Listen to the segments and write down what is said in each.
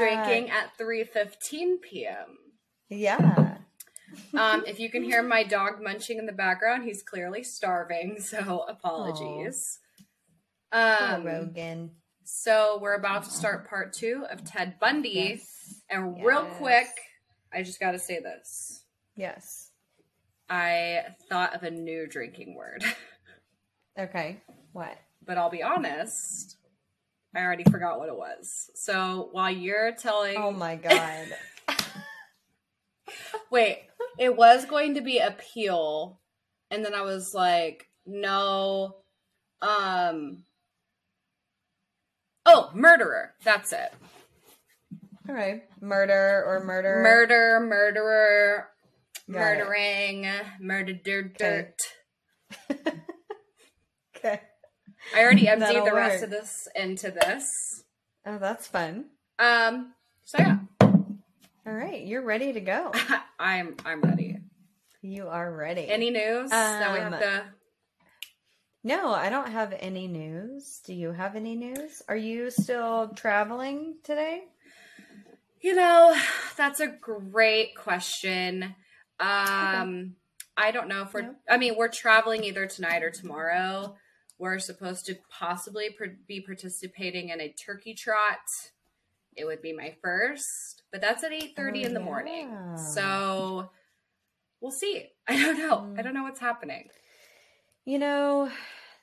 we're drinking at 3:15 p.m. Yeah. Um, if you can hear my dog munching in the background, he's clearly starving, so apologies. Um, Rogan. so we're about to start part two of Ted Bundy, Yes. and real quick, I just got to say this: Yes. I thought of a new drinking word, Okay. What? but I'll be honest, I already forgot what it was. So while you're telling, Oh my god. Wait, it was going to be appeal, and then I was like, no. Um. Oh, murderer. That's it. All right. Murder or murder. Murder, murderer, Got it. murdering, murdered dirt. Okay. I already emptied the rest of this into this. Oh, that's fun. Um. So yeah, All right. You're ready to go. I'm I'm ready. You are ready. Any news that we have Um, to? No, I don't have any news. Do you have any news? Are you still traveling today? You know, that's a great question. Um, I don't know if we're. I mean, we're traveling either tonight or tomorrow. We're supposed to possibly per- be participating in a turkey trot. It would be my first, but that's at 8.30 Oh, in the morning. yeah. So we'll see. I don't know. Mm. I don't know what's happening. You know,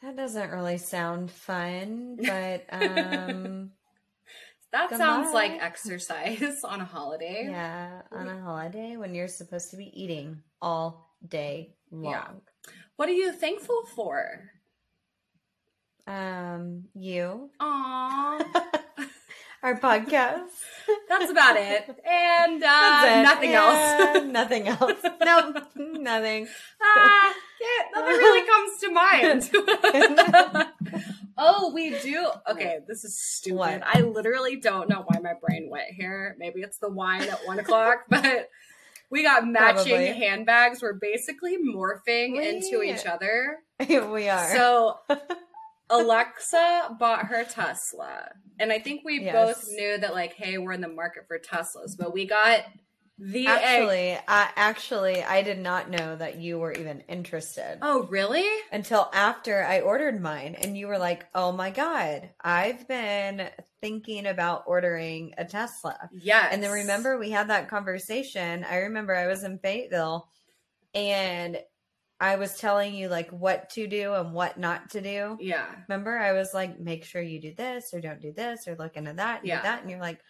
that doesn't really sound fun, but um That Good sounds like exercise on a holiday. yeah, on a holiday when you're supposed to be eating all day long. Yeah. What are you thankful for? Um you, Aww. our podcast. That's about it. And uh, it. nothing Yeah, else. nothing else. Nope, nothing. ah, yeah, nothing really comes to mind. oh, we do. Okay, this is stupid. What? I literally don't know why my brain went here. Maybe it's the wine at one o'clock, but we got matching Probably. handbags. We're basically morphing We- into each other. we are. So Alexa bought her Tesla. And I think we Yes. both knew that like, hey, we're in the market for Teslas, but we got the actually, I actually I did not know that you were even interested. Oh, really? until after I ordered mine, and you were like, "Oh my god, I've been thinking about ordering a Tesla." Yes. And then remember we had that conversation. I remember I was in Fayetteville, and I was telling you like what to do and what not to do. Yeah. Remember, I was like, "Make sure you do this or don't do this or look into that and Yeah. do that," and you're like,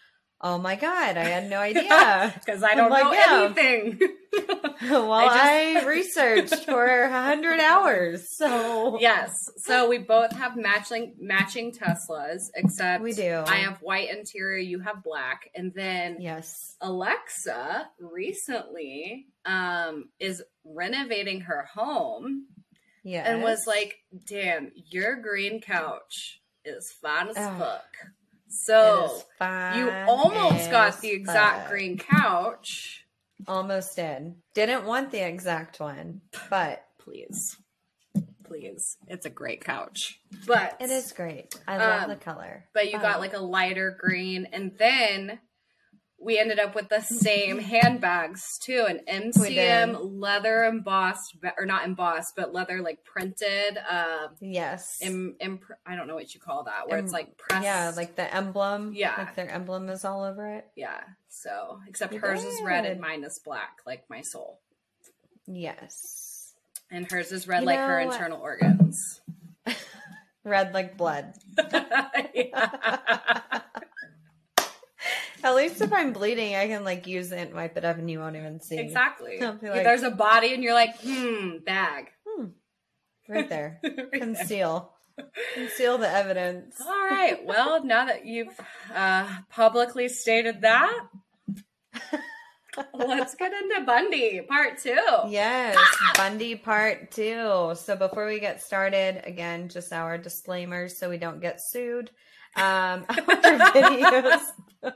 "Oh my god, I had no idea." Because I I'm don't like, know yeah. anything. well, I I, researched for a hundred hours, so yes. So we both have matching matching Teslas, except We do. I have white interior, you have black. And then yes. Alexa recently um is renovating her home Yeah. and was like, "Damn, your green couch is fine as fuck." So you almost got the exact fuck. green couch. Almost did. Didn't want the exact one, but Please, please, it's a great couch. But it is great. I love Um, the color. But you got like a lighter green, and then we ended up with the same handbags too, an MCM leather embossed, or not embossed, but leather like printed. Uh, yes. Im, imp- I don't know what you call that, where it's like pressed. yeah, like the emblem. Yeah. Like their emblem is all over it. yeah. So except hers is red and mine is black, like my soul, Yes. and hers is red You like her know- internal organs. Red like blood. Yeah. At least if I'm bleeding, I can like use it and wipe it up and you won't even see. Exactly. Like- There's a body, and you're like, hmm, bag. Hmm. Right there. Right there. Conceal. Conceal the evidence. All right. Well, now that you've uh, publicly stated that, let's get into Bundy part two. Yes, Bundy part two. So before we get started, again, just our disclaimers so we don't get sued. Um, our videos.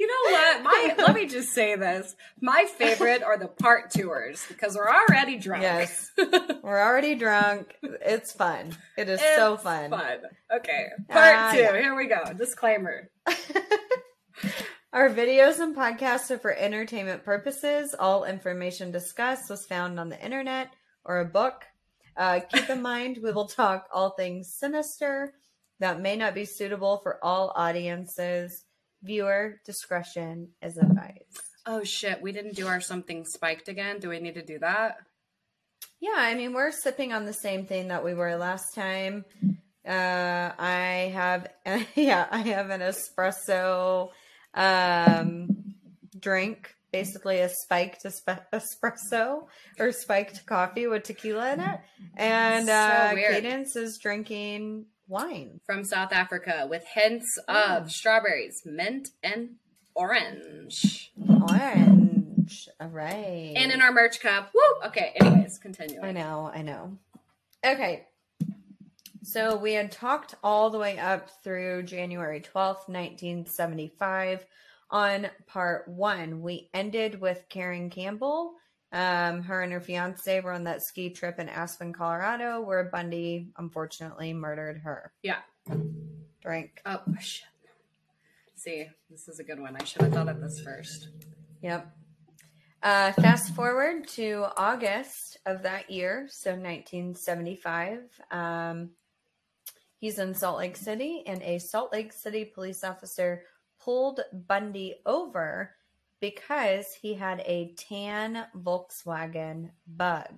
You know what? My let me just say this. My favorite are the part tours because we're already drunk. Yes. We're already drunk. It's fun. It is so fun. Fun. Okay. Part Ah, two. yeah. Here we go. Disclaimer. Our videos and podcasts are for entertainment purposes. All information discussed was found on the internet or a book. Uh, keep in mind, we will talk all things sinister that may not be suitable for all audiences. Viewer discretion is advised. Oh shit, we didn't do our something spiked again. Do we need to do that? Yeah, I mean, we're sipping on the same thing that we were last time. Uh, I have, yeah, I have an espresso um, drink, basically a spiked espe- espresso or spiked coffee with tequila in it. And So uh. Cadence is drinking wine. From South Africa with hints Oh. of strawberries, mint, and orange. Orange. All right. And in our merch cup. Woo! Okay, anyways, continue. I know, I know. Okay. So we had talked all the way up through January 12th, 1975 on part one. We ended with Caryn Campbell. Um, her and her fiance were on that ski trip in Aspen, Colorado, where Bundy unfortunately murdered her. Yeah. Drink. Oh shit. See, this is a good one. I should have thought of this first. Yep. Uh, fast forward to August of that year, so 1975. Um, he's in Salt Lake City, and a Salt Lake City police officer pulled Bundy over because he had a tan Volkswagen bug.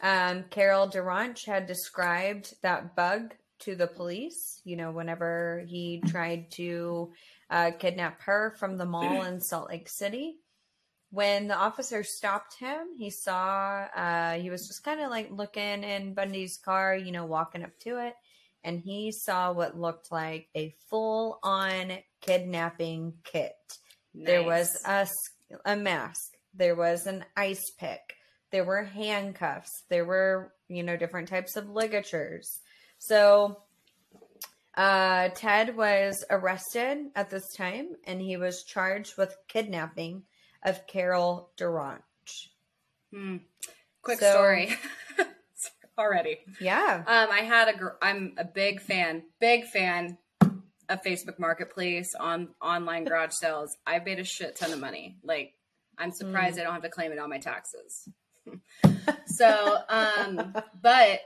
Um, Carol DaRonch had described that bug to the police, you know, whenever he tried to uh, kidnap her from the mall in Salt Lake City. When the officer stopped him, he saw uh, he was just kind of like looking in Bundy's car, you know, walking up to it, and he saw what looked like a full on kidnapping kit. There was a, a, mask, there was an ice pick, there were handcuffs, there were, you know, different types of ligatures. So uh, Ted was arrested at this time and he was charged with kidnapping of Carol DaRonch. Hmm. Quick So- story. Already. Yeah. Um, I had a. Gr- I'm a big fan, big fan of Facebook Marketplace on online garage sales. I've made a shit ton of money. Like, I'm surprised I don't have to claim it on my taxes. so, um, but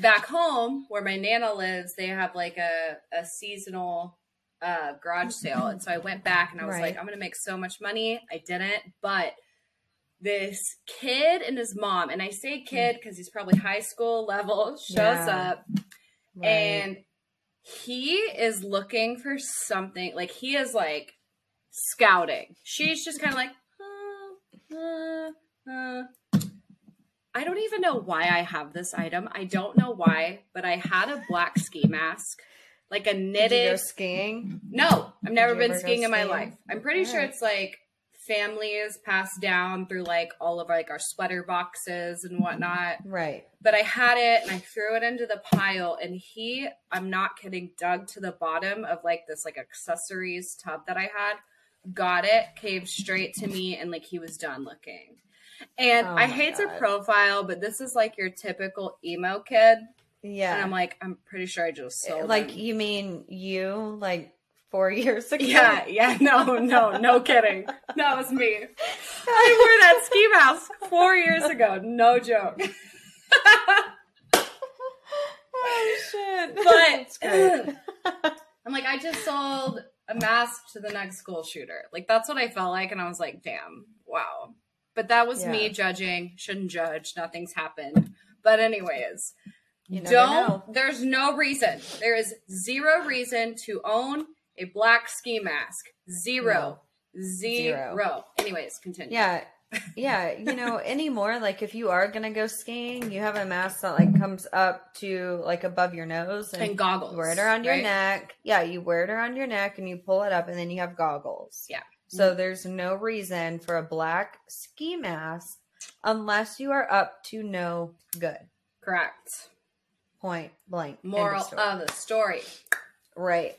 back home where my nana lives, they have like a a seasonal uh garage sale, and so I went back and I was Right. like, I'm gonna make so much money. I didn't, but this kid and his mom, and I say kid because he's probably high school level, shows Yeah. up Right. and he is looking for something. Like he is like scouting. She's just kind of like, uh, uh, uh. I don't even know why I have this item. I don't know why, but I had a black ski mask, like a knitted. skiing? No, I've never been go skiing in my life. I'm pretty sure it's like families passed down through like all of like our sweater boxes and mm-hmm. whatnot. Right. But I had it and I threw it into the pile and he, I'm not kidding, dug to the bottom of like this like accessories tub that I had, got it, came straight to me and like he was done looking. And Oh I hate to profile, but this is like your typical emo kid. Yeah. And I'm like, I'm pretty sure I just sold like him. you mean you like four years ago? Yeah, yeah, no, no, no kidding. That was me. I wore that ski mask four years ago. No joke. oh shit. But I'm like, I just sold a mask to the next school shooter. Like that's what I felt like, and I was like, damn, wow. But that was me judging. Shouldn't judge. Nothing's happened. But anyways, You don't. know. There's no reason. There is zero reason to own a black ski mask. Zero. Zero. Zero. Anyways, continue. Yeah. Yeah, you know, anymore, like if you are gonna go skiing, you have a mask that like comes up to like above your nose And goggles. wear it around your right? neck. Yeah, you wear it around your neck and you pull it up and then you have goggles. Yeah. So there's no reason for a black ski mask unless you are up to no good. Correct. Point blank. End of Moral of the story. Right.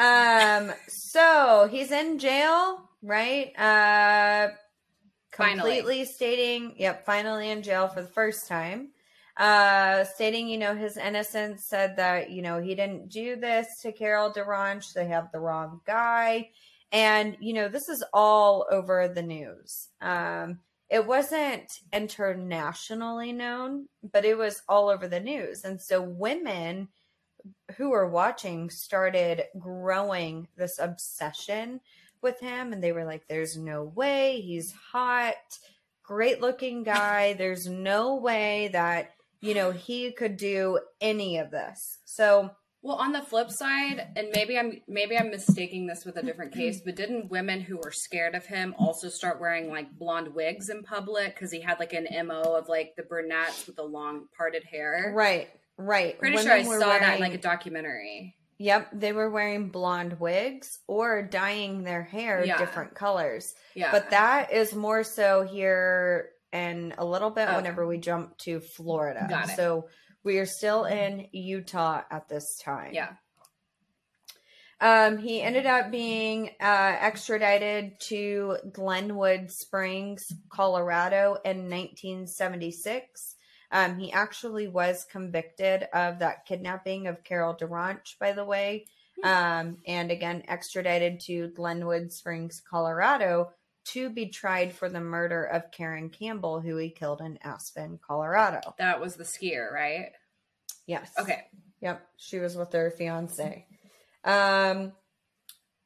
Um. So he's in jail, right? Uh. Finally. Completely stating, yep, finally in jail for the first time. Uh, stating, you know, his innocence. Said that you know he didn't do this to Carol DaRonch. They have the wrong guy, and you know this is all over the news. Um. It wasn't internationally known, but it was all over the news. And so women who were watching started growing this obsession with him and they were like there's no way he's hot great looking guy there's no way that you know he could do any of this. So Well, on the flip side, and maybe I'm maybe I'm mistaking this with a different case, but didn't women who were scared of him also start wearing like blonde wigs in public? Because he had like an mo of like the brunettes with the long parted hair? right right Pretty Women sure I saw that in like a documentary. yep they were wearing blonde wigs or dyeing their hair Yeah. different colors Yeah, but that is more so here and a little bit Okay. whenever we jump to Florida. Got it. So we are still in Utah at this time. yeah, Um, he ended up being uh, extradited to Glenwood Springs, Colorado in 1976. Um, he actually was convicted of that kidnapping of Carol DaRonch, by the way, um, and again extradited to Glenwood Springs, Colorado, to be tried for the murder of Caryn Campbell, who he killed in Aspen, Colorado. that was the skier, right? Yes. Okay, Yep, she was with her fiance. Um,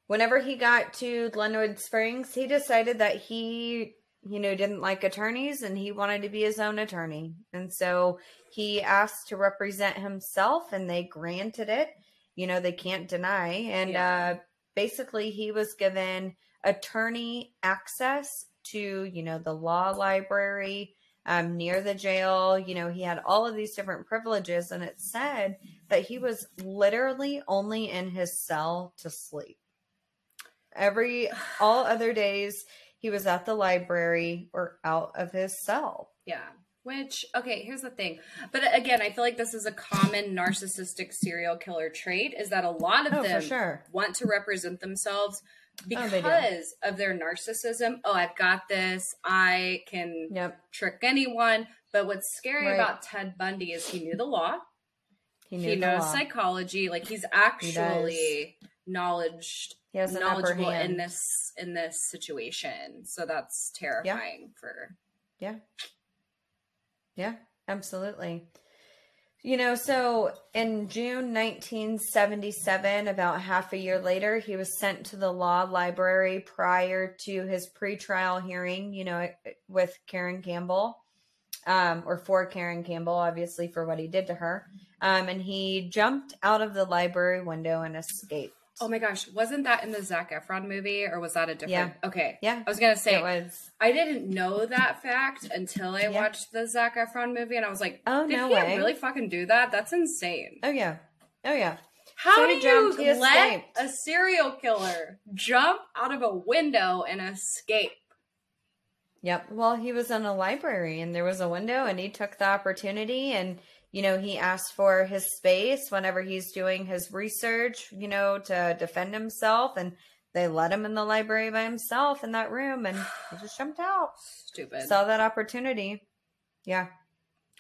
whenever he got to Glenwood Springs, he decided that he, you know, didn't like attorneys and he wanted to be his own attorney. And so he asked to represent himself and they granted it. You know, they can't deny. And Yeah. uh, basically, he was given attorney access to, you know, the law library um, near the jail. You know, he had all of these different privileges, and it said that he was literally only in his cell to sleep. Every all other days, he was at the library or out of his cell. yeah. Which okay, here's the thing. But again, I feel like this is a common narcissistic serial killer trait: is that a lot of Oh, them sure. want to represent themselves Oh, because of their narcissism. Oh, I've got this. I can Yep, trick anyone. But what's scary Right. about Ted Bundy is he knew the law. he He, knew the knows law. psychology. Like he's actually knowledge He has knowledgeable in this in this situation. So that's terrifying for Yeah. Yeah, absolutely. You know, so in June 1977, about half a year later, he was sent to the law library prior to his pretrial hearing, you know, with Caryn Campbell, um, or for Karen Campbell, obviously, for what he did to her. Um, and he jumped out of the library window and escaped. Oh my gosh, wasn't that in the Zac Efron movie or was that a different Yeah. Okay. Yeah. I was gonna say It was. I didn't know that fact until I Yeah. watched the Zac Efron movie and I was like, Oh, did no he way. really fucking do that? That's insane. Oh, yeah. Oh, yeah. How So do you let escaped. a serial killer jump out of a window and escape? Yep. Well, he was in a library and there was a window and he took the opportunity and you know, he asked for his space whenever he's doing his research, you know, to defend himself and they let him in the library by himself in that room and he just jumped out. Stupid. Saw that opportunity. Yeah.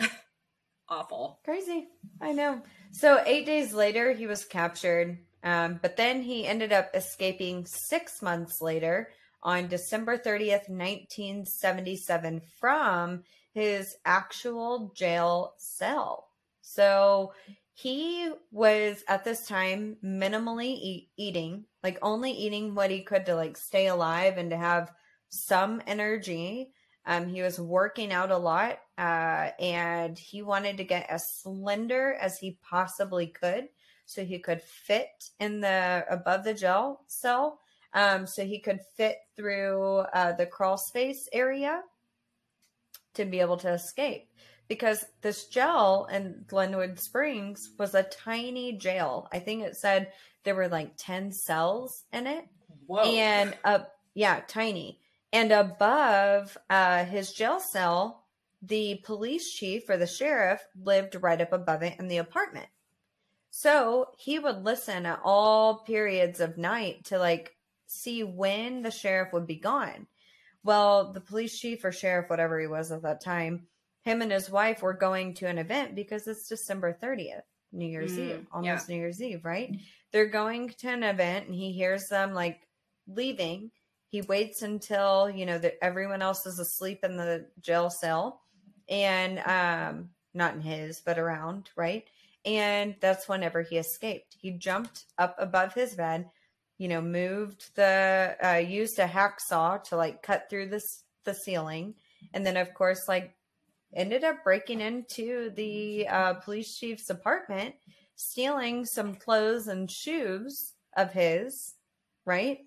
Awful. Crazy. I know. So 8 days later he was captured. Um, but then he ended up escaping 6 months later on December 30th, 1977 from his actual jail cell. So he was at this time minimally eat, eating, like only eating what he could to like stay alive and to have some energy. Um, he was working out a lot, uh, and he wanted to get as slender as he possibly could, so he could fit in the above the jail cell, um, so he could fit through uh, the crawl space area to be able to escape. Because this jail in Glenwood Springs was a tiny jail. I think it said there were like 10 cells in it. Whoa. And uh yeah, tiny. And above uh his jail cell the police chief or the sheriff lived right up above it in the apartment. So he would listen at all periods of night to like see when the sheriff would be gone. Well, the police chief or sheriff, whatever he was at that time, him and his wife were going to an event because it's December 30th, New Year's Mm, Eve, almost New Year's Eve, right? They're going to an event and he hears them like leaving. He waits until, you know, that everyone else is asleep in the jail cell and um not in his, but around, right? And that's whenever he escaped. He jumped up above his bed, you know, moved the uh used a hacksaw to like cut through this the ceiling, and then of course like ended up breaking into the uh police chief's apartment, stealing some clothes and shoes of his, right?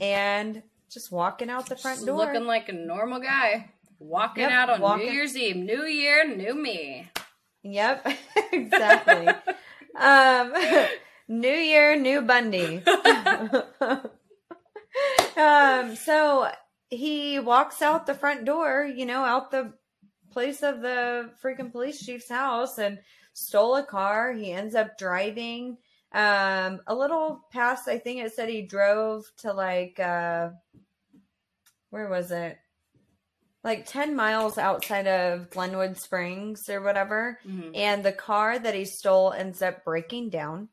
And just walking out the front door. Looking like a normal guy. Walking Yep, out on walking- New Year's Eve. New year, new me. Yep, exactly. um, new year, new Bundy. um, so he walks out the front door, you know, out the place of the freaking police chief's house and stole a car. He ends up driving um a little past I think it said he drove to like uh where was it? Like 10 miles outside of Glenwood Springs or whatever Mhm. and the car that he stole ends up breaking down.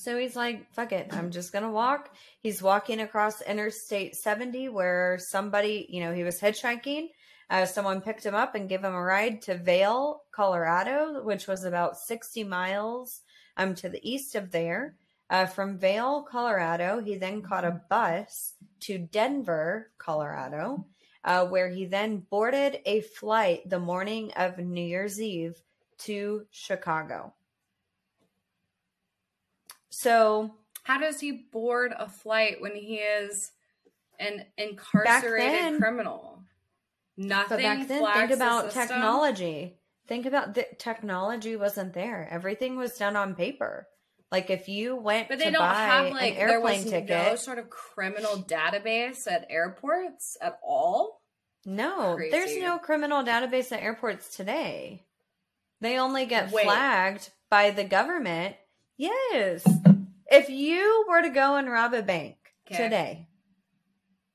So he's like, fuck it, I'm just gonna walk. He's walking across Interstate 70 where somebody, you know, he was hitchhiking. Uh, someone picked him up and gave him a ride to Vail, Colorado, which was about 60 miles um, to the east of there. Uh, from Vail, Colorado, he then caught a bus to Denver, Colorado, uh, where he then boarded a flight the morning of New Year's Eve to Chicago. So How does he board a flight when he is an incarcerated then- criminal? Nothing. But back then, think the about system? technology. Think about the technology wasn't there. Everything was done on paper. Like if you went But they to don't buy have like an there airplane was ticket, no sort of criminal database at airports at all. no, there's no criminal database at airports today. They only get Wait. flagged by the government. Yes. If you were to go and rob a bank Okay. today,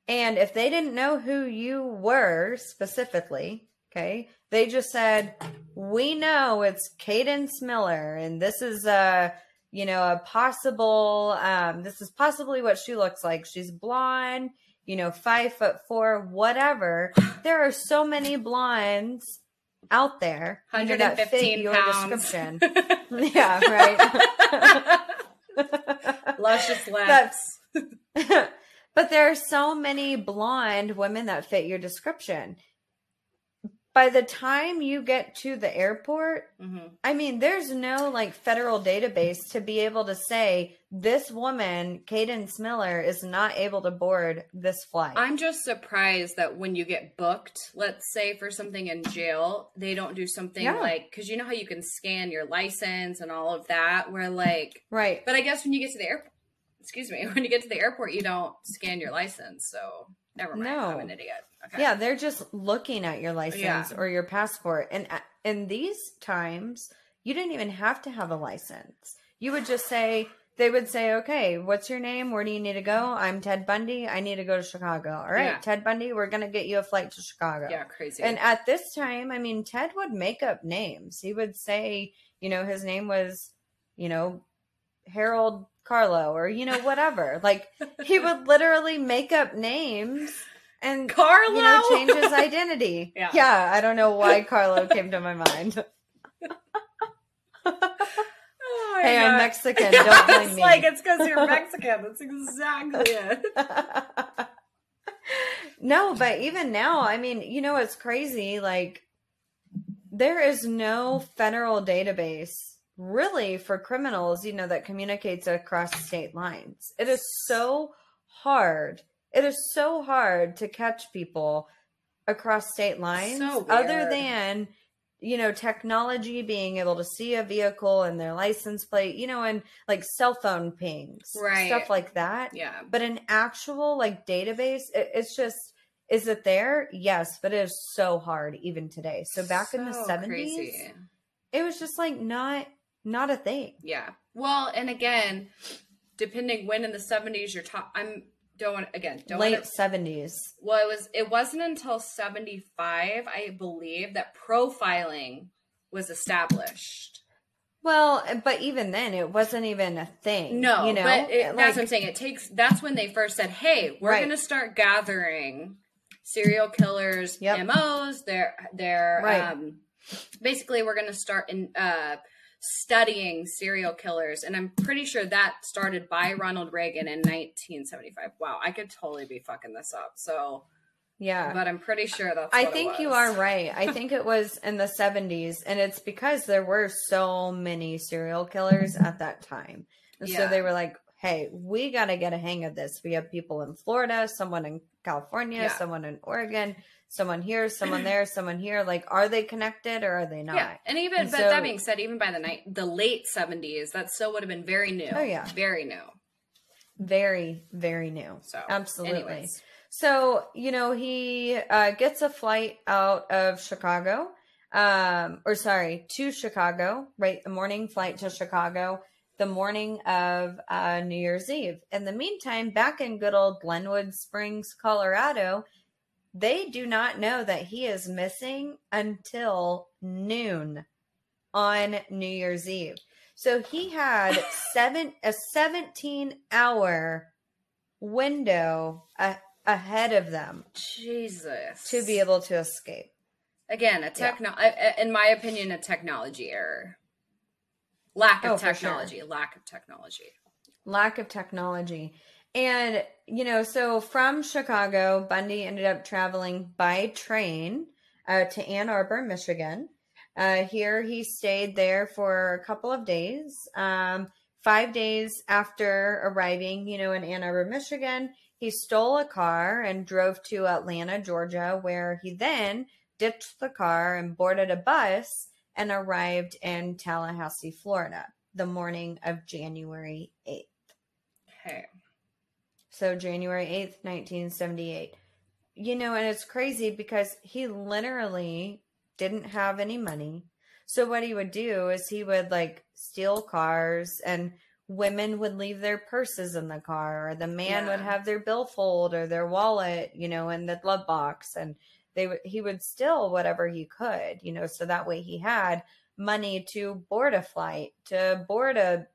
and if they didn't know who you were specifically, okay, they just said, "We know it's Cadence Miller, and this is a, you know, a possible. Um, this is possibly what she looks like. She's blonde, you know, five foot four, whatever. There are so many blondes out there you know, that fit 115 your pounds. description. yeah, right. Luscious lips. But there are so many blonde women that fit your description. By the time you get to the airport, Mhm. I mean, there's no like federal database to be able to say this woman, Cadence Miller, is not able to board this flight. I'm just surprised that when you get booked, let's say for something in jail, they don't do something Yeah. like because you know how you can scan your license and all of that. Where like, right. but I guess when you get to the airport, excuse me, when you get to the airport, you don't scan your license. So never mind. No. I'm an idiot. Okay. Yeah, they're just looking at your license Yeah. or your passport. And uh, in these times, you didn't even have to have a license. You would just say, they would say, okay, what's your name? Where do you need to go? I'm Ted Bundy. I need to go to Chicago. All right, Yeah. Ted Bundy, we're going to get you a flight to Chicago. Yeah, crazy. And at this time, I mean, Ted would make up names. He would say, you know, his name was, you know, Harold Carlo or, you know, whatever. like, he would literally make up names and Carlo, you know, change his identity. Yeah. yeah, I don't know why Carlo came to my mind. Oh hey, I'm Mexican. Don't blame it's me. like it's because you're Mexican. That's exactly it. no, but even now, I mean, you know, it's crazy. Like, there is no federal database really for criminals, you know, that communicates across state lines. It is so hard. It is so hard to catch people across state lines So other than you know technology being able to see a vehicle and their license plate you know and like cell phone pings Right. stuff like that Yeah. but an actual like database it, it's just Is it there? Yes, but it is so hard even today. So back in the 70s, crazy. it was just like not not a thing. Yeah. Well, and again, depending when in the seventies you're talking, I'm don't want again don't Late want 70s. Well, it was it wasn't until seventy five, I believe, that profiling was established. Well, but even then it wasn't even a thing. No, you know, but it, Like, that's what I'm saying. It takes. That's when they first said, "Hey, we're Right. going to start gathering serial killers' Yep. MOs. Their their Right. um, basically, we're going to start in uh, studying serial killers." And I'm pretty sure that started by Ronald Reagan in 1975. Wow, I could totally be fucking this up. So, yeah. but I'm pretty sure that's. I think you are right. I think it was in the 70s, and it's because there were so many serial killers at that time. And so they were like, hey, we got to get a hang of this. We have people in Florida, someone in California, Yeah. someone in Oregon, someone here, someone there, someone here. Like, are they connected or are they not? Yeah, and even And but so- that being said, even by the night the late seventies, that still would have been very new. Oh, yeah. very new. Very, very new. So Absolutely. anyways. So, you know, he uh, gets a flight out of Chicago, um, or sorry, to Chicago, right? The morning flight to Chicago, the morning of uh, New Year's Eve. In the meantime, back in good old Glenwood Springs, Colorado, they do not know that he is missing until noon on New Year's Eve. So he had seven a 17 hour window a, ahead of them Jesus. to be able to escape. again a techno I- in my opinion a technology error. Lack of Oh, for sure. technology, lack of technology. Lack of technology. And, you know, so from Chicago, Bundy ended up traveling by train uh, to Ann Arbor, Michigan. Uh, here he stayed there for a couple of days. Um, five days after arriving, you know, in Ann Arbor, Michigan, he stole a car and drove to Atlanta, Georgia, where he then ditched the car and boarded a bus and arrived in Tallahassee, Florida, the morning of January 8th. Okay. So January 8th, 1978. You know, and it's crazy because he literally didn't have any money. So what he would do is he would like steal cars and women would leave their purses in the car or the man would have their billfold or their wallet, you know, in the glove box and they would he would steal whatever he could, you know, so that way he had money to board a flight, to board a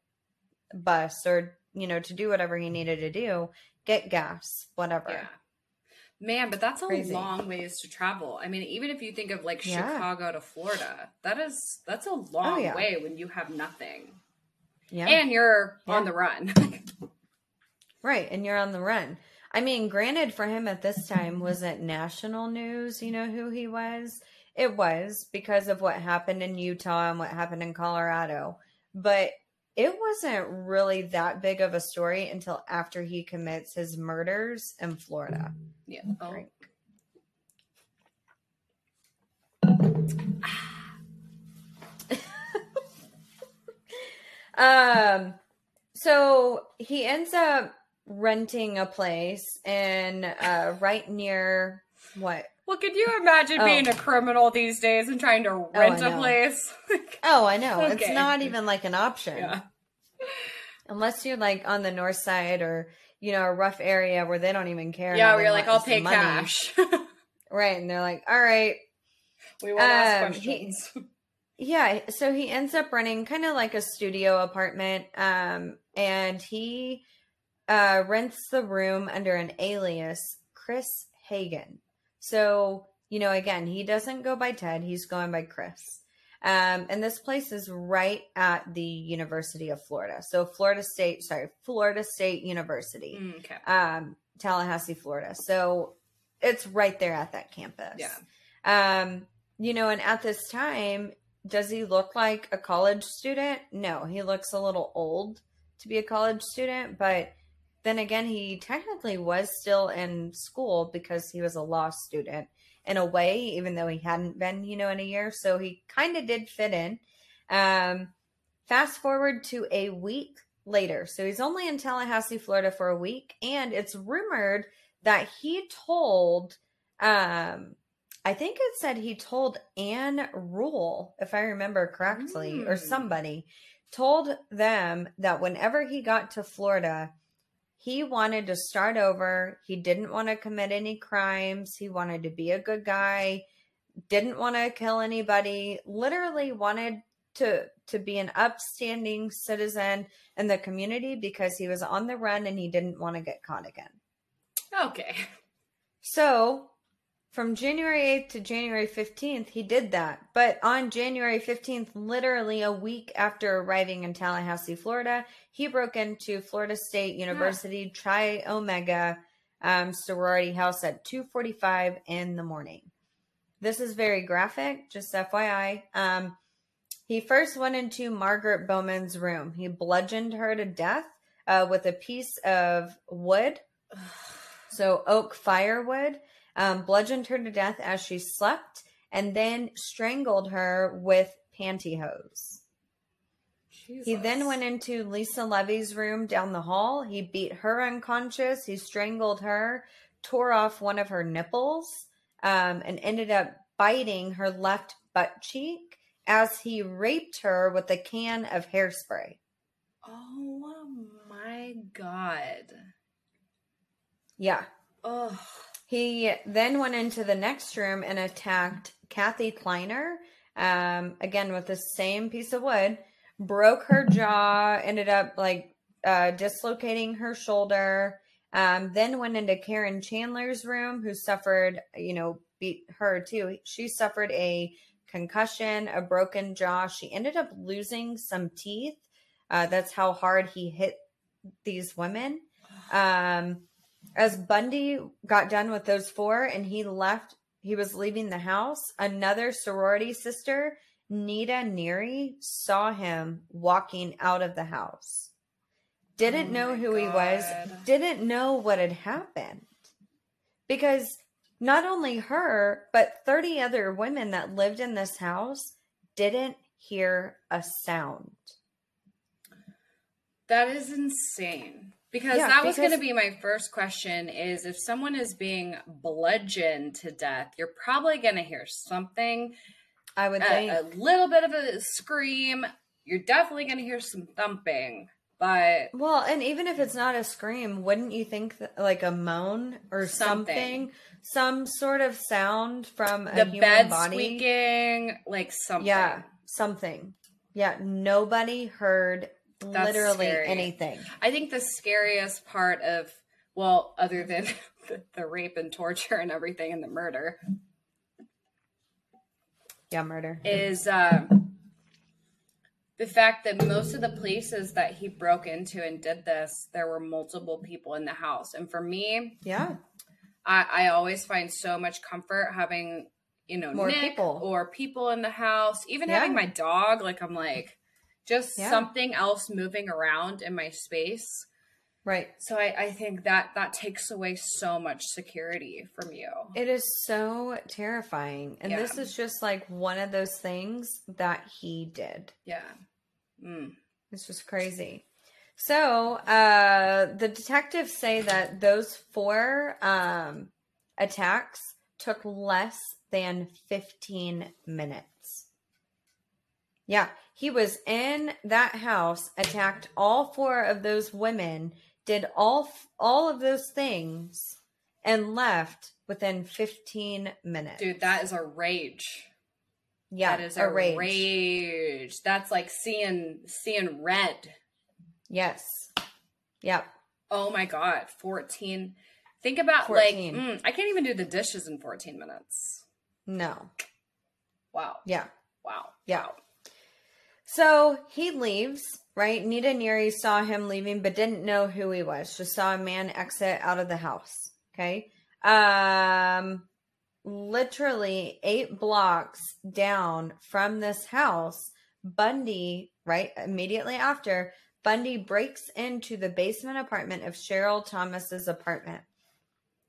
bus or you know, to do whatever he needed to do, get gas, whatever. Yeah. Man, but that's a Crazy. long ways to travel. I mean, even if you think of like Yeah. Chicago to Florida, that is that's a oh, long Oh, yeah. way when you have nothing. Yeah. And you're on the run. Right, and you're on the run. I mean, granted, for him at this time, was it national news? You know who he was? It was because of what happened in Utah and what happened in Colorado. But it wasn't really that big of a story until after he commits his murders in Florida. yeah. Oh. Um, so he ends up renting a place and uh, right near what? Well, could you imagine Oh. being a criminal these days and trying to rent I a place? Oh, I know. It's not even like an option. yeah. Unless you're like on the north side or, you know, a rough area where they don't even care. Yeah, where you're like, I'll pay money. cash. Right. And they're like, all right. we won't ask Um, he- questions. Yeah, so he ends up running kind of like a studio apartment, um, and he uh, rents the room under an alias, Chris Hagen. So you know, again, he doesn't go by Ted; he's going by Chris. Um, and this place is right at the University of Florida. So Florida State, sorry, Florida State University, Mm, okay. um, Tallahassee, Florida. So it's right there at that campus. Yeah. Um, you know, and at this time, does he look like a college student? No, he looks a little old to be a college student, but then again, he technically was still in school because he was a law student in a way, even though he hadn't been, you know, in a year. So he kind of did fit in. Um, fast forward to a week later. So he's only in Tallahassee, Florida for a week, and it's rumored that he told Um, I think it said he told Ann Rule, if I remember correctly, or Mm. somebody told them that whenever he got to Florida, he wanted to start over. He didn't want to commit any crimes. He wanted to be a good guy, didn't want to kill anybody, literally wanted to to be an upstanding citizen in the community because he was on the run and he didn't want to get caught again. Okay. So, from January 8th to January 15th, he did that. But on January 15th, literally a week after arriving in Tallahassee, Florida, he broke into Florida State University Chi Omega um, sorority house at 2:45 in the morning. This is very graphic, just FYI. Um, he first went into Margaret Bowman's room. He bludgeoned her to death uh, with a piece of wood so oak firewood, um, bludgeoned her to death as she slept, and then strangled her with pantyhose. He then went into Lisa Levy's room down the hall. He beat her unconscious. He strangled her, tore off one of her nipples, um, and ended up biting her left butt cheek as he raped her with a can of hairspray. Oh my god. Yeah. Oh. He then went into the next room and attacked Kathy Kleiner, um, again with the same piece of wood, broke her jaw, ended up like uh, dislocating her shoulder. Um, then went into Karen Chandler's room, who suffered, you know, beat her too. She suffered a concussion, a broken jaw. She ended up losing some teeth. Uh, that's how hard he hit these women. Um, as Bundy got done with those four and he left, he was leaving the house. Another sorority sister, Nita Neary, saw him walking out of the house. Didn't Oh know who he was, didn't know what had happened. Because not only her, but 30 other women that lived in this house didn't hear a sound. That is insane. Because Yeah, that was going to be my first question is if someone is being bludgeoned to death, you're probably going to hear something, I would a, think. a little bit of a scream. You're definitely going to hear some thumping. But Well, and even if it's not a scream, wouldn't you think that, like a moan or something, Something. some sort of sound from a the bed body? squeaking, like something. Yeah, something. Yeah, nobody heard That's literally scary. anything. I think the scariest part of, well, other than the, the rape and torture and everything and the murder, Yeah, murder. is uh, the fact that most of the places that he broke into and did this, there were multiple people in the house. And for me, yeah, I, I always find so much comfort having, you know, More Nick people. or people in the house, even Yeah. having my dog. Like, I'm like, just Yeah. something else moving around in my space. right. So I, I think that that takes away so much security from you. It is so terrifying. And Yeah. this is just like one of those things that he did. Yeah. Mm. It's just crazy. So, uh, the detectives say that those four um, attacks took less than 15 minutes. Yeah, he was in that house, attacked all four of those women, did all all of those things, and left within 15 minutes. Dude, that is a rage. yeah, that is a a rage. rage. That's like seeing seeing red. Yes. Yep. Oh my god, 14. Think about 14. like mm, I can't even do the dishes in 14 minutes. No. Wow. Yeah. Wow. Yeah. Wow. So he leaves, right? Nita Neary saw him leaving, but didn't know who he was. Just saw a man exit out of the house. Okay. Um, literally eight blocks down from this house, Bundy, right? Immediately after, Bundy breaks into the basement apartment of Cheryl Thomas's apartment.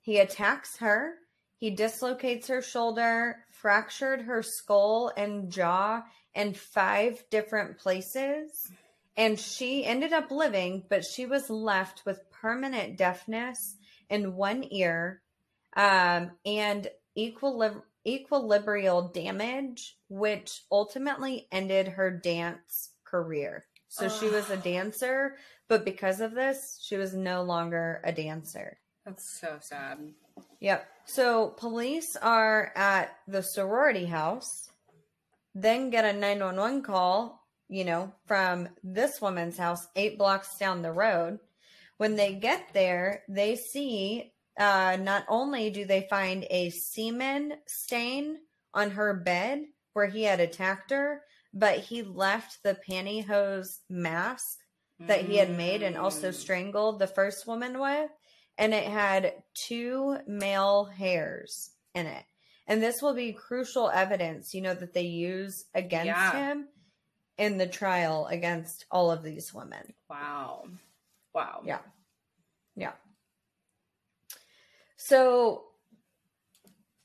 He attacks her. He dislocates her shoulder, fractured her skull and jaw in five different places. And she ended up living, but she was left with permanent deafness in one ear. Um, and equilib- equilibrial damage, which ultimately ended her dance career. So she was a dancer, but because of this, she was no longer a dancer. That's so sad. Yep. So police are at the sorority house, then get a 911 call, you know, from this woman's house eight blocks down the road. When they get there, they see uh, not only do they find a semen stain on her bed where he had attacked her, but he left the pantyhose mask that he had made and also Mm. strangled the first woman with. And it had two male hairs in it. And this will be crucial evidence, you know, that they use against Yeah. him in the trial against all of these women. Wow. Wow. Yeah. Yeah. So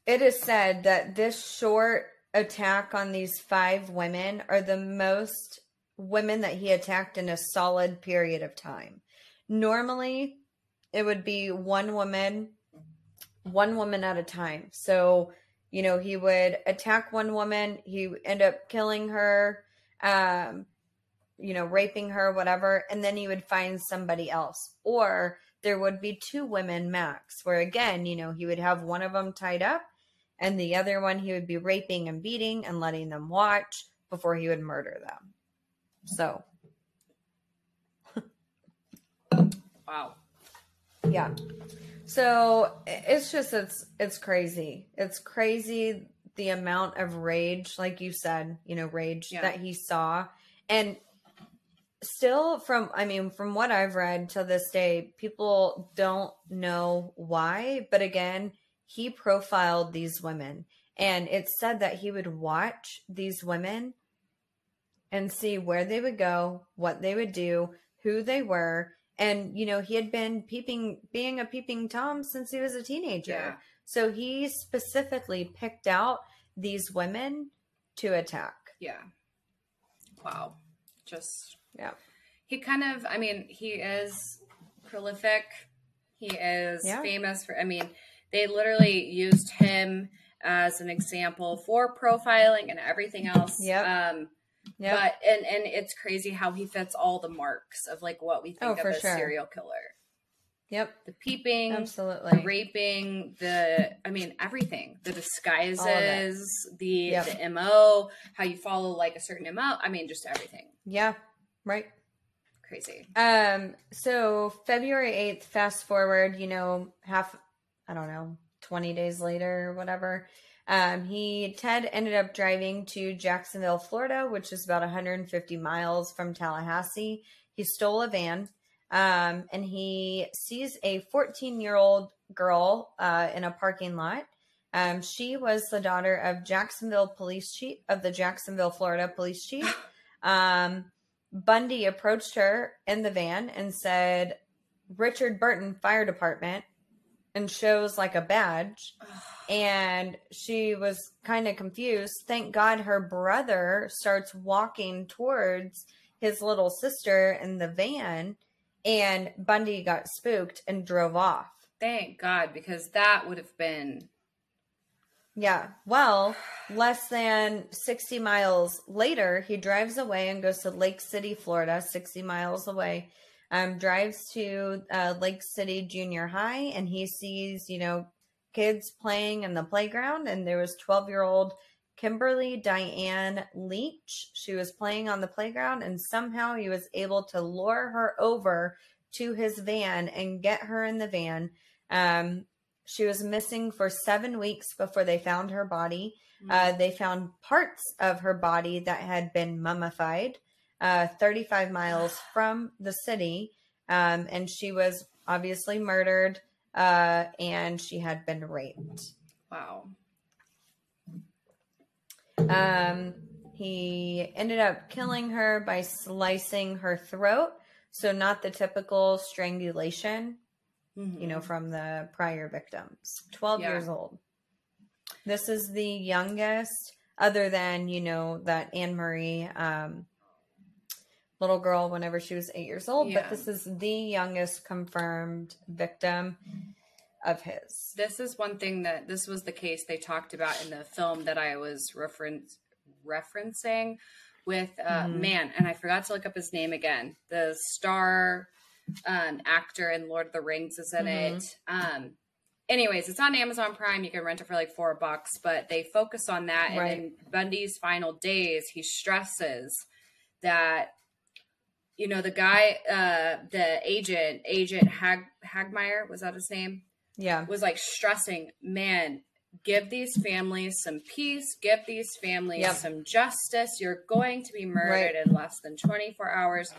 it is said that this short attack on these five women are the most women that he attacked in a solid period of time. Normally, it would be one woman, one woman at a time. So, you know, he would attack one woman, he end up killing her, um, you know, raping her, whatever, and then he would find somebody else. Or there would be two women max, where again, you know, he would have one of them tied up and the other one he would be raping and beating and letting them watch before he would murder them. So, Wow. yeah. So it's just it's it's crazy. It's crazy the amount of rage, like you said, you know, rage Yeah. that he saw. And still from I mean, from what I've read to this day, people don't know why, but again, he profiled these women and it said that he would watch these women and see where they would go, what they would do, who they were, and you know he had been peeping being a peeping tom since he was a teenager Yeah. so he specifically picked out these women to attack Yeah. Wow. Just yeah he kind of I mean, he is prolific. He is Yeah. famous for I mean, they literally used him as an example for profiling and everything else. Yep. Um yeah but and and it's crazy how he fits all the marks of like what we think Oh, of for as sure. serial killer. yep The peeping, absolutely. the raping, the I mean everything, the disguises, the Yep. the mo, how you follow like a certain mo. I mean, just everything. yeah right Crazy. um so february 8th fast forward you know half i don't know 20 days later or whatever um he ted ended up driving to jacksonville florida which is about 150 miles from tallahassee. He stole a van um and he sees a 14 year old girl uh in a parking lot. Um she was the daughter of jacksonville police chief of the jacksonville florida police chief. Um bundy approached her in the van and said richard burton fire department and shows like a badge and she was kind of confused. Thank God her brother starts walking towards his little sister in the van, and Bundy got spooked and drove off. Thank God, because that would have been Yeah. Well, less than 60 miles later, he drives away and goes to Lake City, Florida, 60 miles away. Um, drives to uh, Lake City Junior High and he sees, you know, kids playing in the playground. And there was 12 year old Kimberly Diane Leach. She was playing on the playground and somehow he was able to lure her over to his van and get her in the van. Um, she was missing for seven weeks before they found her body. Uh, they found parts of her body that had been mummified uh, 35 miles from the city. Um, and she was obviously murdered uh, and she had been raped. wow. Um, he ended up killing her by slicing her throat. So, not the typical strangulation, Mhm. you know, from the prior victims. 12 Yeah. years old. This is the youngest, other than, you know, that Anne Marie um, little girl whenever she was eight years old. Yeah. But this is the youngest confirmed victim. of his. This is one thing that this was the case they talked about in the film that I was reference referencing with uh Mhm. man, and I forgot to look up his name again. The star um actor in Lord of the Rings is in Mhm. it. Um anyways, it's on Amazon Prime. You can rent it for like four bucks, but they focus on that and in Bundy's final days, he stresses that you know the guy uh the agent agent Hag Hagmaier was that his name Yeah. was like stressing, man, give these families some peace, give these families Yep. some justice. You're going to be murdered Right. in less than 24 hours.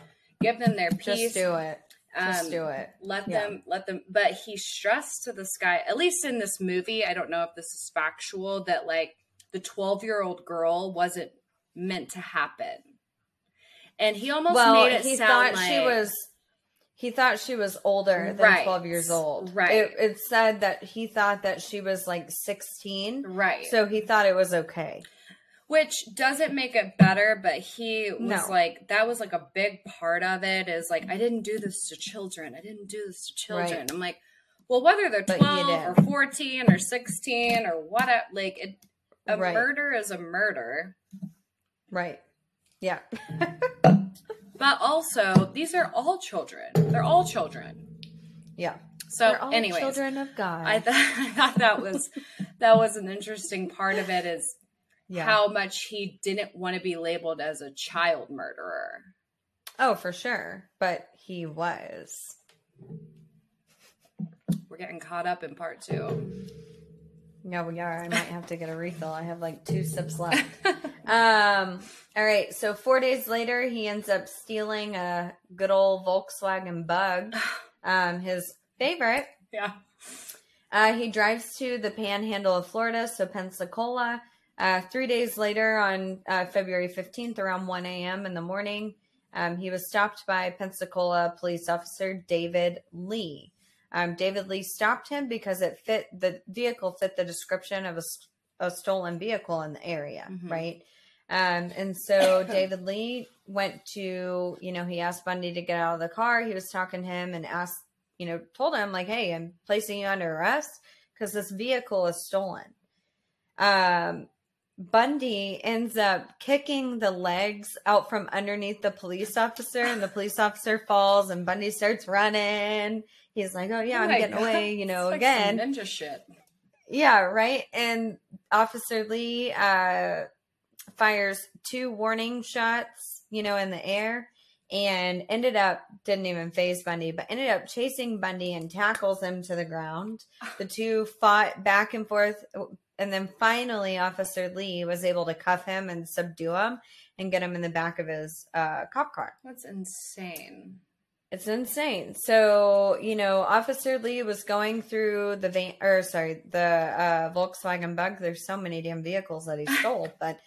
Give them their peace. Just do it. Just Um, do it. Let Yeah. them, let them. But he stressed to this guy, at least in this movie, I don't know if this is factual, that like the 12 year old girl wasn't meant to happen. And he almost well, made it he sound thought like she was. He thought she was older than Right. twelve years old. Right. It, it said that he thought that she was like sixteen, right. so he thought it was okay. which doesn't make it better but he was No. like that was like a big part of it is like i didn't do this to children i didn't do this to children Right. i'm like well whether they're 12 or 14 or 16 or what like it, a Right. murder is a murder Right. Yeah. but also these are all children they're all children Yeah. so They're all anyways children of God. I, th- I thought that was that was an interesting part of it is yeah. how much he didn't want to be labeled as a child murderer oh, for sure. But he was. we're getting caught up in part two Yeah, we are. I might have to get a refill. I have like two sips left. um. All right. So four days later, he ends up stealing a good old Volkswagen Bug, um, his favorite. yeah Uh, he drives to the Panhandle of Florida, so Pensacola. Uh, three days later, on uh, February fifteenth, around one a.m. in the morning, um, he was stopped by Pensacola police officer David Lee. Um, David Lee stopped him because it fit the vehicle fit the description of a stolen vehicle in the area, Mhm. right? Um, and so David Lee went to, you know, he asked Bundy to get out of the car. He was talking to him and asked, you know, told him like, "Hey, I'm placing you under arrest because this vehicle is stolen." Um, Bundy ends up kicking the legs out from underneath the police officer, and the police officer falls, and Bundy starts running. He's like, "Oh yeah, Oh I'm getting God. away," you know, like again. ninja shit. Yeah, right. And Officer Lee uh, fires two warning shots, you know, in the air, and ended up didn't even faze Bundy, but ended up chasing Bundy and tackles him to the ground. The two fought back and forth, and then finally, Officer Lee was able to cuff him and subdue him and get him in the back of his uh, cop car. That's insane. It's insane. So, you know, Officer Lee was going through the van, or sorry, the uh, Volkswagen Bug. There's so many damn vehicles that he stole, but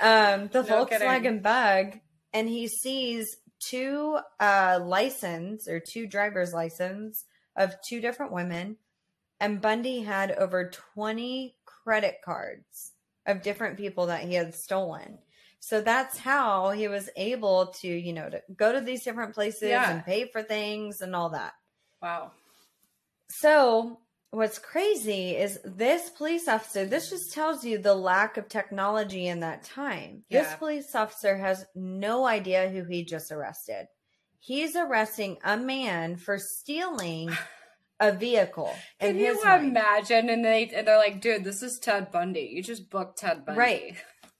um, the No Volkswagen kidding. Bug, and he sees two uh, license or two driver's license of two different women, and Bundy had over 20 credit cards of different people that he had stolen. So that's how he was able to, you know, to go to these different places Yeah. and pay for things and all that. Wow. So what's crazy is this police officer, this just tells you the lack of technology in that time. This police officer has no idea who he just arrested. He's arresting a man for stealing a vehicle. Can you his mind. imagine? And they and they're like, dude, this is Ted Bundy. You just booked Ted Bundy. Right.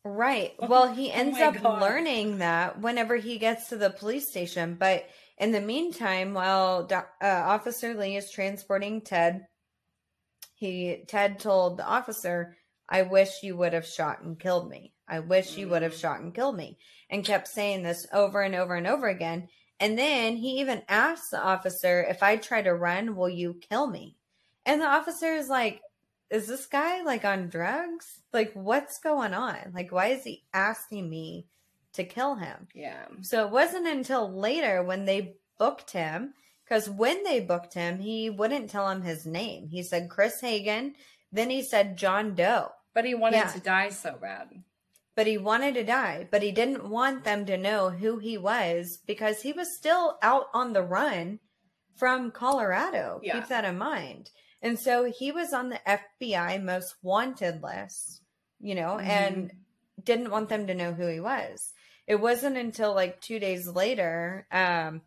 Right. Well, he Oh ends my up God. learning that whenever he gets to the police station. But in the meantime, while uh, Officer Lee is transporting Ted, he Ted told the officer, "I wish you would have shot and killed me. I wish you would have Mm. shot and killed me," and kept saying this over and over and over again. And then he even asked the officer, "If I try to run, will you kill me?" And the officer is like, is this guy like on drugs? Like, what's going on? Like, why is he asking me to kill him? Yeah. So it wasn't until later when they booked him, because when they booked him, he wouldn't tell him his name. He said Chris Hagen, then he said John Doe, But he wanted Yeah. to die so bad. but he wanted to die, but he didn't want them to know who he was because he was still out on the run from Colorado. Yeah. Keep that in mind. And so he was on the FBI most wanted list, you know, Mhm. and didn't want them to know who he was. It wasn't until like two days later um,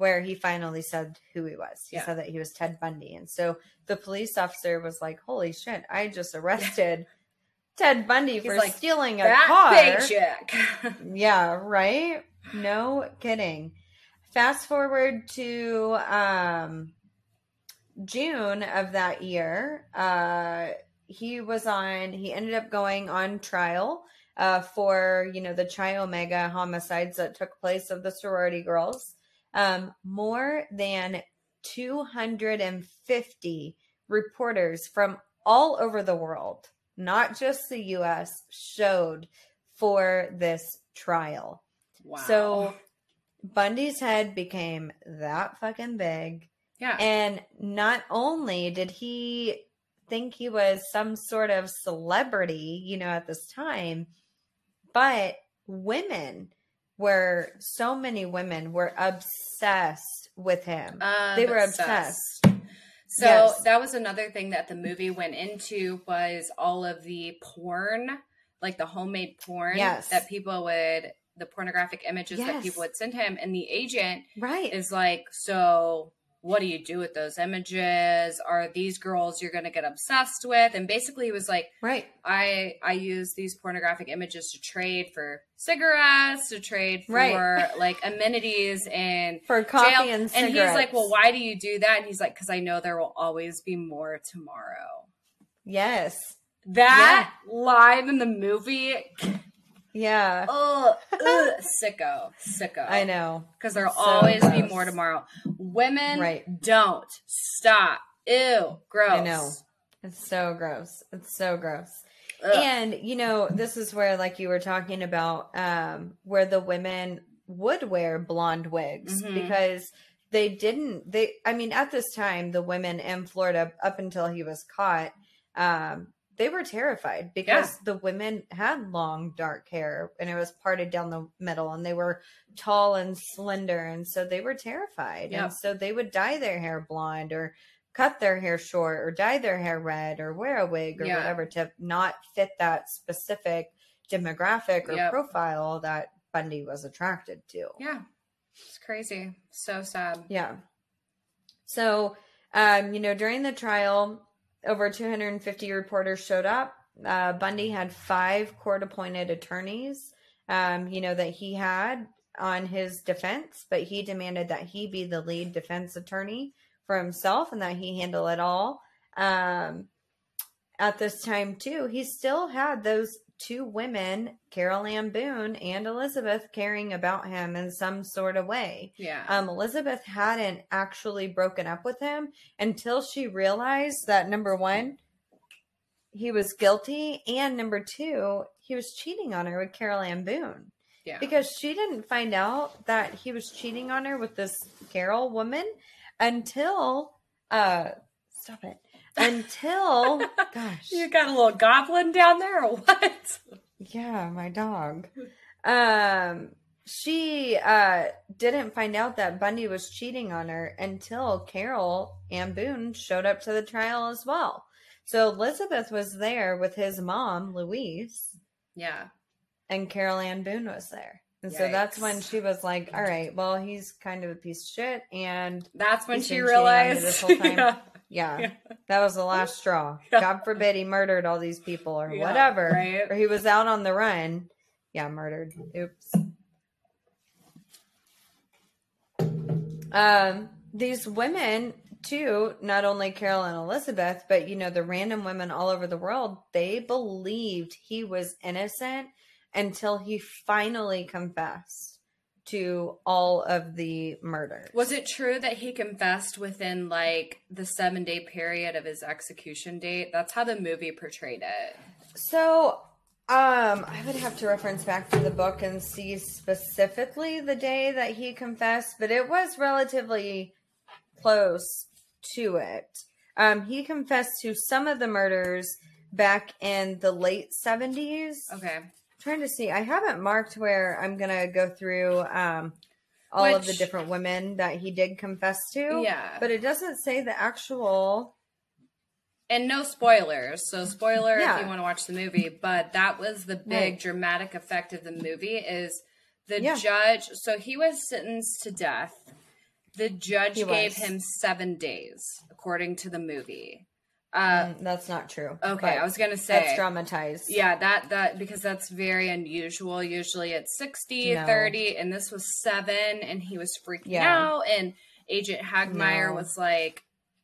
where he finally said who he was. He Yeah. said that he was Ted Bundy. And so the police officer was like, Holy shit, I just arrested Ted Bundy He's for like, stealing a car. paycheck. Yeah, right? No kidding. Fast forward to um June of that year. Uh he was on he ended up going on trial uh for, you know, the Chi Omega homicides that took place of the sorority girls. Um more than 250 reporters from all over the world, not just the US, showed for this trial. wow. So Bundy's head became that fucking big. yeah. And not only did he think he was some sort of celebrity, you know, at this time, but women were so many women were obsessed with him. they were obsessed. So Yes. that was another thing that the movie went into was all of the porn, like the homemade porn Yes. that people would the pornographic images that people would send him and the agent Right. is like, "So, what do you do with those images? Are these girls you're going to get obsessed with?" And basically it was like, right. I I use these pornographic images to trade for cigarettes, to trade for Right. like amenities and For coffee jail. and and he's like, "Well, why do you do that?" And he's like, "Because I know there will always be more tomorrow." Yes. That line in the movie, Yeah. ugh, ugh, sicko, sicko. I know. because there'll So always be more tomorrow. Women Right. don't stop. Ew, gross. I know. It's so gross. It's so gross. Ugh. And you know, this is where like you were talking about um where the women would wear blonde wigs Mhm. because they didn't they I mean at this time the women in Florida up until he was caught um they were terrified because the women had long dark hair and it was parted down the middle and they were tall and slender and so they were terrified and so they would dye their hair blonde or cut their hair short or dye their hair red or wear a wig or Yeah. whatever to not fit that specific demographic or Yep. profile that Bundy was attracted to. yeah, it's crazy. So sad. Yeah. So, um, you know, during the trial, over 250 reporters showed up. Uh, Bundy had five court appointed attorneys, um, you know, that he had on his defense, but he demanded that he be the lead defense attorney for himself and that he handle it all. Um, at this time, too, he still had those two women, Carol Ann Boone and Elizabeth, caring about him in some sort of way Yeah. um, Elizabeth hadn't actually broken up with him until she realized that number one, he was guilty, and number two, he was cheating on her with Carol Ann Boone yeah. because she didn't find out that he was cheating on her with this Carol woman until uh stop it until gosh you got a little goblin down there or what? yeah, my dog. Um, she uh didn't find out that Bundy was cheating on her until Carol Ann Boone showed up to the trial as well. So Elizabeth was there with his mom, Louise, Yeah. and Carol Ann Boone was there. And so that's when she was like, "All right, well, he's kind of a piece of shit," and That's when she been cheating on me realized. this whole time. yeah. Yeah, Yeah. that was the last straw. Yeah. God forbid he murdered all these people or Yeah, whatever, right. or he was out on the run. Yeah, murdered. Oops. Um, these women too, not only Carol and Elizabeth, but you know the random women all over the world, they believed he was innocent until he finally confessed to all of the murders. Was it true that he confessed within like the seven day period of his execution date? That's how the movie portrayed it. So, um, I would have to reference back to the book and see specifically the day that he confessed, but it was relatively close to it. Um, he confessed to some of the murders back in the late 70s. Okay. Trying to see. I haven't marked where I'm going to go through um, all of the different women that he did confess to. Yeah. But it doesn't say the actual and no spoilers. So spoiler Yeah. if you want to watch the movie, but that was the big Right. dramatic effect of the movie is the Yeah. judge so he was sentenced to death. The judge He gave was. him 7 days according to the movie. Uh Mm, that's not true. okay, I was going to say that's dramatized. Yeah, that that because that's very unusual. Usually it's 60, No. 30 and this was 7 and he was freaking Yeah. out and Agent Hagmaier No. was like,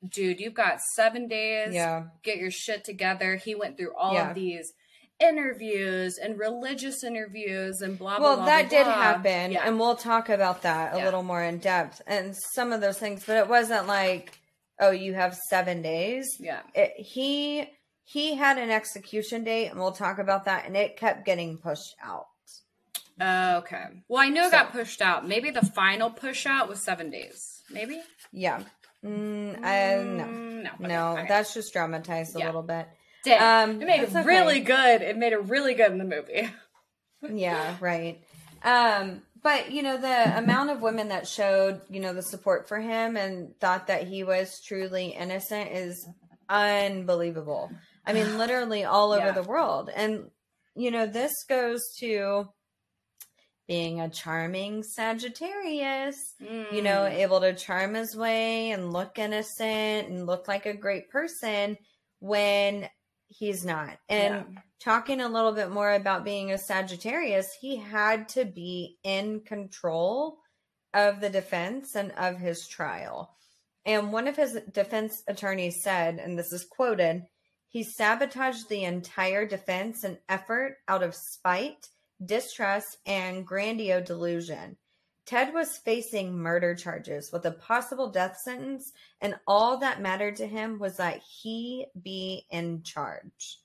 "Dude, you've got 7 days. Yeah. Get your shit together." He went through all Yeah. of these interviews and religious interviews and blah blah blah. Well, blah. that blah, did blah. happen, Yeah. and we'll talk about that a little more in depth and some of those things. But it wasn't like, oh, you have seven days. yeah. It, he he had an execution date, and we'll talk about that. And it kept getting pushed out. Uh, okay. Well, I knew it So- got pushed out. Maybe the final push out was 7 days. Maybe? Yeah. Mm, no, Mm, no. Okay, no, right. that's just dramatized a Yeah. little bit. Dang. um, it made it okay. really good. It made it really good in the movie. yeah right um but you know the amount of women that showed you know the support for him and thought that he was truly innocent is unbelievable i mean literally all over Yeah. the world and you know this goes to being a charming sagittarius you know Mm. able to charm his way and look innocent and look like a great person when he's not and talking a little bit more about being a Sagittarius, he had to be in control of the defense and of his trial. And one of his defense attorneys said, and this is quoted, he sabotaged the entire defense and effort out of spite, distrust, and grandiose delusion. Ted was facing murder charges with a possible death sentence, and all that mattered to him was that he be in charge.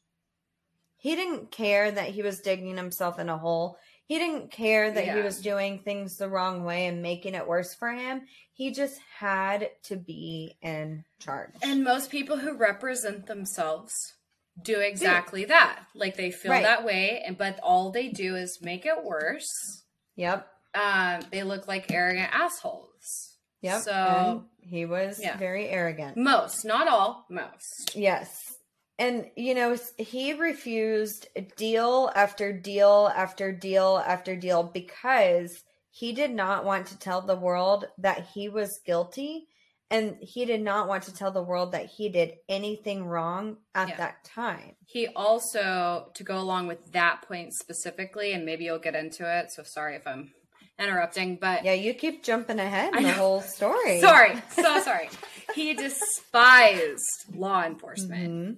He didn't care that he was digging himself in a hole. He didn't care that he was doing things the wrong way and making it worse for him. He just had to be in charge. And most people who represent themselves do exactly that. Like they feel Right. that way, and but all they do is make it worse. yep. Um, they look like arrogant assholes. Yep. So he was yeah. very arrogant. most, not all, most. Yes. And, you know, he refused deal after deal after deal after deal because he did not want to tell the world that he was guilty. And he did not want to tell the world that he did anything wrong at Yeah. that time. He also, to go along with that point specifically, and maybe you'll get into it. So sorry if I'm interrupting, but Yeah, you keep jumping ahead in the whole story. sorry, so sorry. He despised law enforcement. Mhm.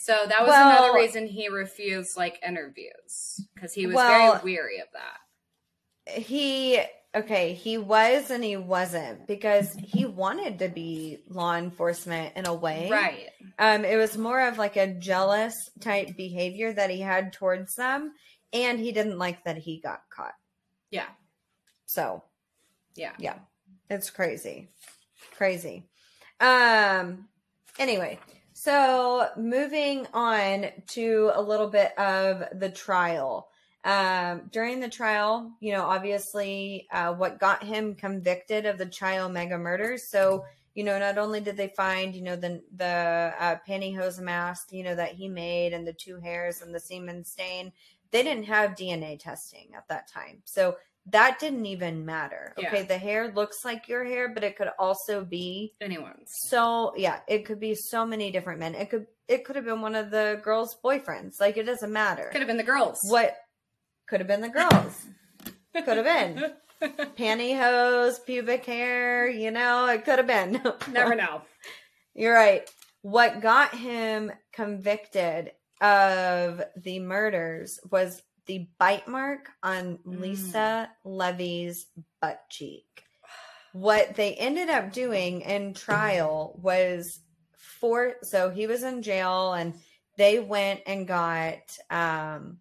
So that was Well- another reason he refused like interviews because he was Well- very weary of that. he okay he was and he wasn't because he wanted to be law enforcement in a way Right. um it was more of like a jealous type behavior that he had towards them and he didn't like that he got caught Yeah. so Yeah. yeah. It's crazy. Crazy. Um anyway so moving on to a little bit of the trial. Um during the trial you know obviously uh what got him convicted of the Chi Omega murders so you know not only did they find you know the the uh, pantyhose mask you know that he made and the two hairs and the semen stain they didn't have dna testing at that time. So that didn't even matter. Yeah. okay the hair looks like your hair but it could also be Anyone's. so yeah it could be so many different men. It could it could have been one of the girls boyfriends. Like it doesn't matter. Could have been the girls. what could have been the girls. Could have been. Pantyhose pubic hair you know it could have been. Never know. you're right. What got him convicted of the murders was the bite mark on Mm. lisa levy's butt cheek what they ended up doing in trial was for so he was in jail and they went and got um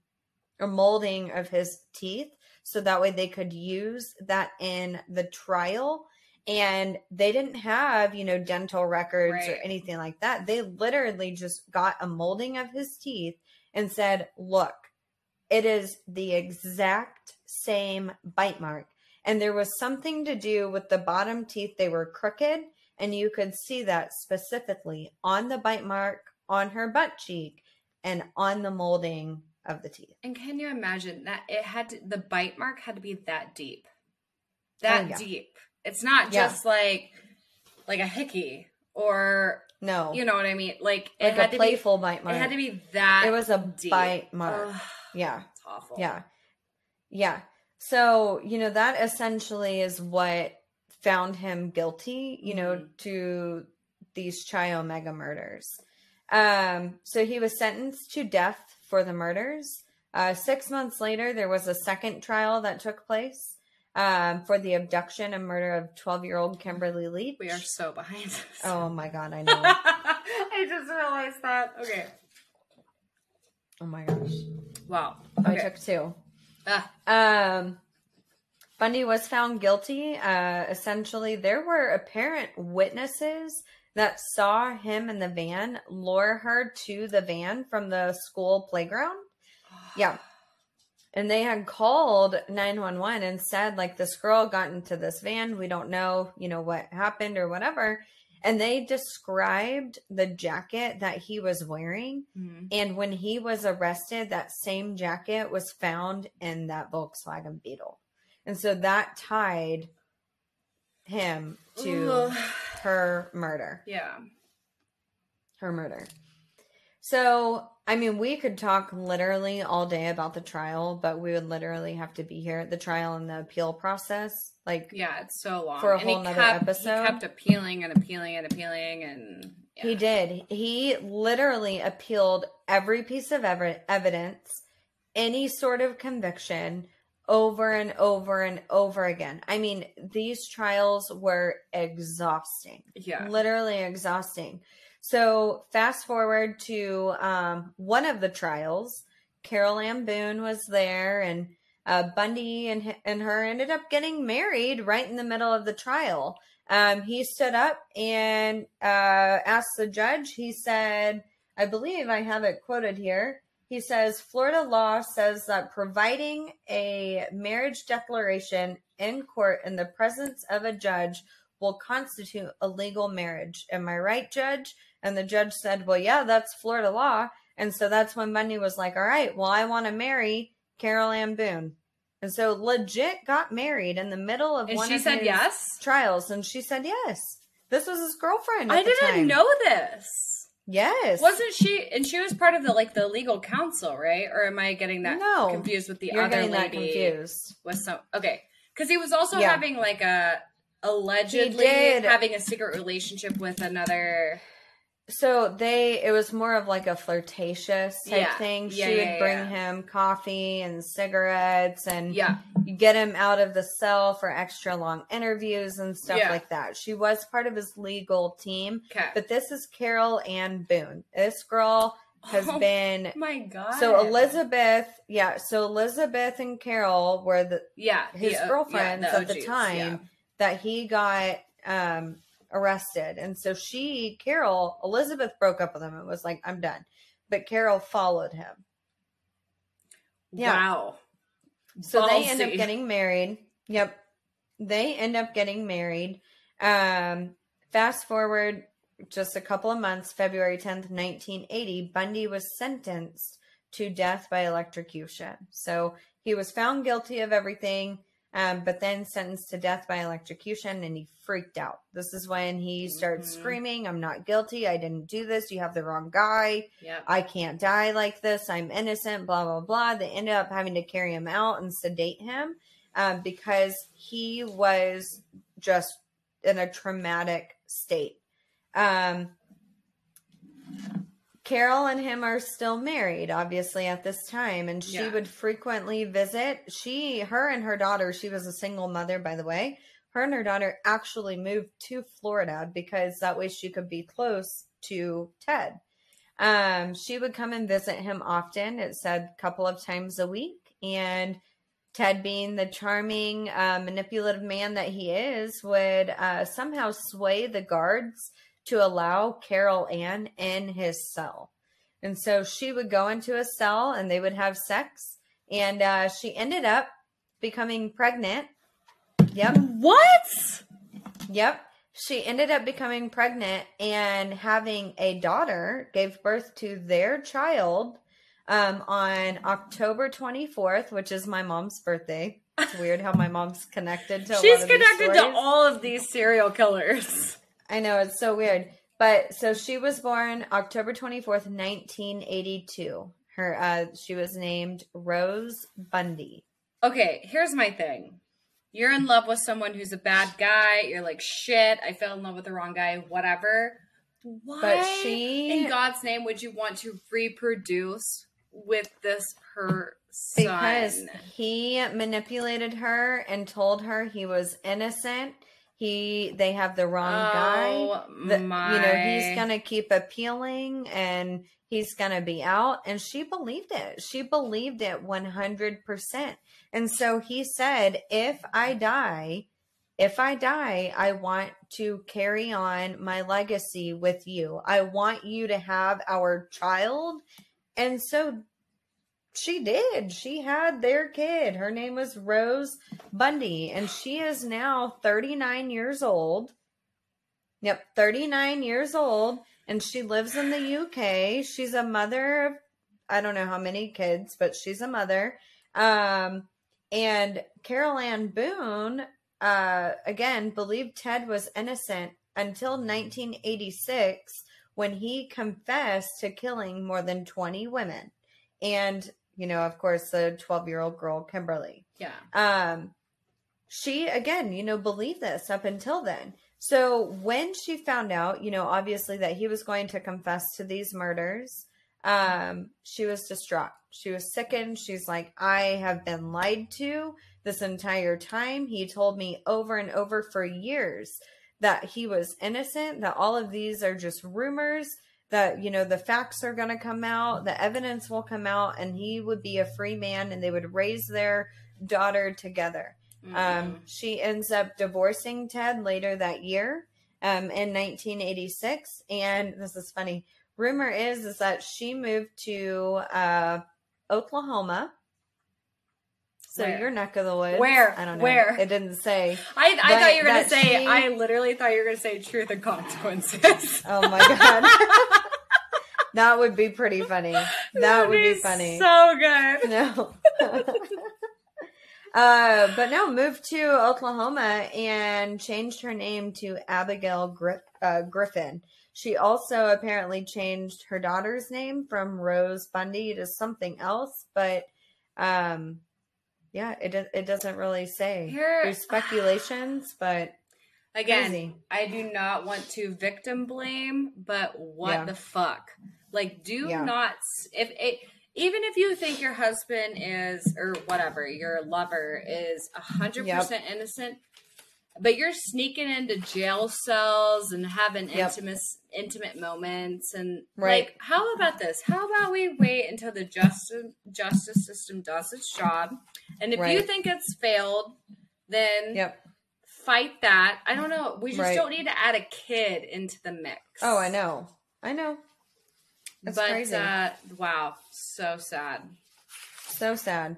a molding of his teeth so that way they could use that in the trial and they didn't have you know dental records or anything like that they literally just got a molding of his teeth and said look it is the exact same bite mark and there was something to do with the bottom teeth they were crooked and you could see that specifically on the bite mark on her butt cheek and on the molding of the teeth. And can you imagine that it had to, the bite mark had to be that deep, oh, that Oh, yeah. deep. It's not Yeah. just like like a hickey or No, you know what I mean. Like it like had a to playful bite be. mark. It had to be that. It was a deep. bite mark. Ugh, yeah, it's awful. yeah, yeah. So you know that essentially is what found him guilty. You know Mhm. to these Chi Omega murders. Um, so he was sentenced to death for the murders. Uh, six months later, there was a second trial that took place um, for the abduction and murder of 12 year old Kimberly Leach. We are so behind. this. Oh my God, I know. I just realized that. Okay. oh my gosh. Wow. I took two. Ah, Um, Bundy was found guilty. Uh, essentially, there were apparent witnesses that saw him in the van lure her to the van from the school playground. Yeah. And they had called 911 and said, like, this girl got into this van. We don't know, you know, what happened or whatever. And they described the jacket that he was wearing. Mhm. And when he was arrested, that same jacket was found in that Volkswagen Beetle. And so that tied him to Ugh. her murder. Yeah. Her murder. So, I mean, we could talk literally all day about the trial, but we would literally have to be here at the trial and the appeal process. Like, Yeah, it's so long. For a And whole nother kept- episode? He kept appealing and appealing and appealing and yeah. He did. He literally appealed every piece of ev- evidence, any sort of conviction, over and over and over again. I mean, these trials were exhausting, Yeah. literally exhausting. So, fast forward to um, one of the trials. Carol Ann Boone was there, and uh, Bundy and, and her ended up getting married right in the middle of the trial um, he stood up and uh, asked the judge. He said, I believe I have it quoted here. He says, Florida law says that providing a marriage declaration in court in the presence of a judge will constitute a legal marriage. Am I right, judge? And the judge said, Well, yeah, that's Florida law. And so that's when Bundy was like, All right, well, I want to marry Carol Ann Boone. And so legit got married in the middle of And one she of said yes. trials, and she said yes. This was his girlfriend. At I didn't time. know this. Yes, Wasn't she? And she was part of the like the legal counsel, right? Or am I getting that No. confused with the You're other getting that lady? confused. Was some okay? Because he was also Yeah. having like a allegedly having a secret relationship with another. So they, it was more of like a flirtatious type Yeah. thing. Yeah, she would yeah, bring yeah. him coffee and cigarettes, and Yeah, get him out of the cell for extra long interviews and stuff Yeah. like that. She was part of his legal team, okay. but this is Carol Ann Boone. This girl has Oh been my god. So Elizabeth, yeah, so Elizabeth and Carol were the yeah, his the, girlfriends yeah, at the time yeah. that he got um arrested. And so she, Carol, Elizabeth broke up with him and was like, I'm done. But Carol followed him. Yeah. Wow. So they end up getting married. Yep. They end up getting married. Um fast forward just a couple of months, February 10th, 1980, Bundy was sentenced to death by electrocution. So he was found guilty of everything, um, but then sentenced to death by electrocution, and he freaked out. This is when he started Mhm. screaming, I'm not guilty. I didn't do this. You have the wrong guy. Yeah. I can't die like this. I'm innocent, blah, blah, blah. They ended up having to carry him out and sedate him um, because he was just in a traumatic state. Um, Carol and him are still married, obviously, at this time, and she Yeah. would frequently visit. She, her, and her daughter, she was a single mother, by the way. Her and her daughter actually moved to Florida because that way she could be close to Ted. Um, she would come and visit him often. It said a couple of times a week. And Ted, being the charming, uh, manipulative man that he is, would uh, somehow sway the guards to allow Carol Ann in his cell. And so she would go into a cell and they would have sex. And uh, she ended up becoming pregnant. Yep. What? Yep. she ended up becoming pregnant and having a daughter, gave birth to their child um, on October 24th, which is my mom's birthday. It's weird how my mom's connected to. She's connected to all of these serial killers. I know it's so weird, but so she was born October 24th, 1982. Her uh, she was named Rose Bundy. Okay, here's my thing. You're in love with someone who's a bad guy. You're like, shit, I fell in love with the wrong guy, whatever. Why But she- in God's name would you want to reproduce with this person? because he manipulated her and told her he was innocent. He they have the wrong guy. Oh, The- my. You know, he's gonna keep appealing and he's gonna be out. And she believed it. She believed it one hundred percent. And so he said, if I die, if I die, I want to carry on my legacy with you. I want you to have our child. And so she did. She had their kid. Her name was Rose Bundy, and she is now 39 years old. Yep, 39 years old, and she lives in the UK. She's a mother of I don't know how many kids, but she's a mother. Um, and Carol Ann Boone, uh, again, believed Ted was innocent until 1986 when he confessed to killing more than 20 women. And, you know, of course, the 12 year old girl, Kimberly. Yeah. um she again you know believed this up until then. So when she found out you know obviously that he was going to confess to these murders um she was distraught. She was sickened. She's like i have been lied to this entire time. He told me over and over for years that he was innocent that all of these are just rumors that you know the facts are going to come out the evidence will come out and he would be a free man and they would raise their daughter together. Mhm. Um, she ends up divorcing Ted later that year um, in 1986. And this is funny. Rumor is is that she moved to uh, Oklahoma. So Where? your neck of the woods. Where? I don't know. Where? It didn't say. I, I thought you were going to say, she- I literally thought you were going to say truth and consequences. Oh my god. that would be pretty funny. That would be funny. So good. No. uh, but no, moved to Oklahoma and changed her name to Abigail uh, Griffin. She also apparently changed her daughter's name from Rose Bundy to something else, but um, yeah, it it doesn't really say. Here- There's speculations, but Again, Crazy. I do not want to victim blame, but what Yeah. the fuck? Like, do Yeah. not if it even if you think your husband is or whatever your lover is a hundred Yep. percent innocent, but you're sneaking into jail cells and having Yep. intimate intimate moments and Right. like how about this? How about we wait until the justice justice system does its job, and if you think it's failed, then yep. fight that. I don't know. We just Right. don't need to add a kid into the mix. Oh, I know. I know. That's but crazy. uh wow, so sad. so sad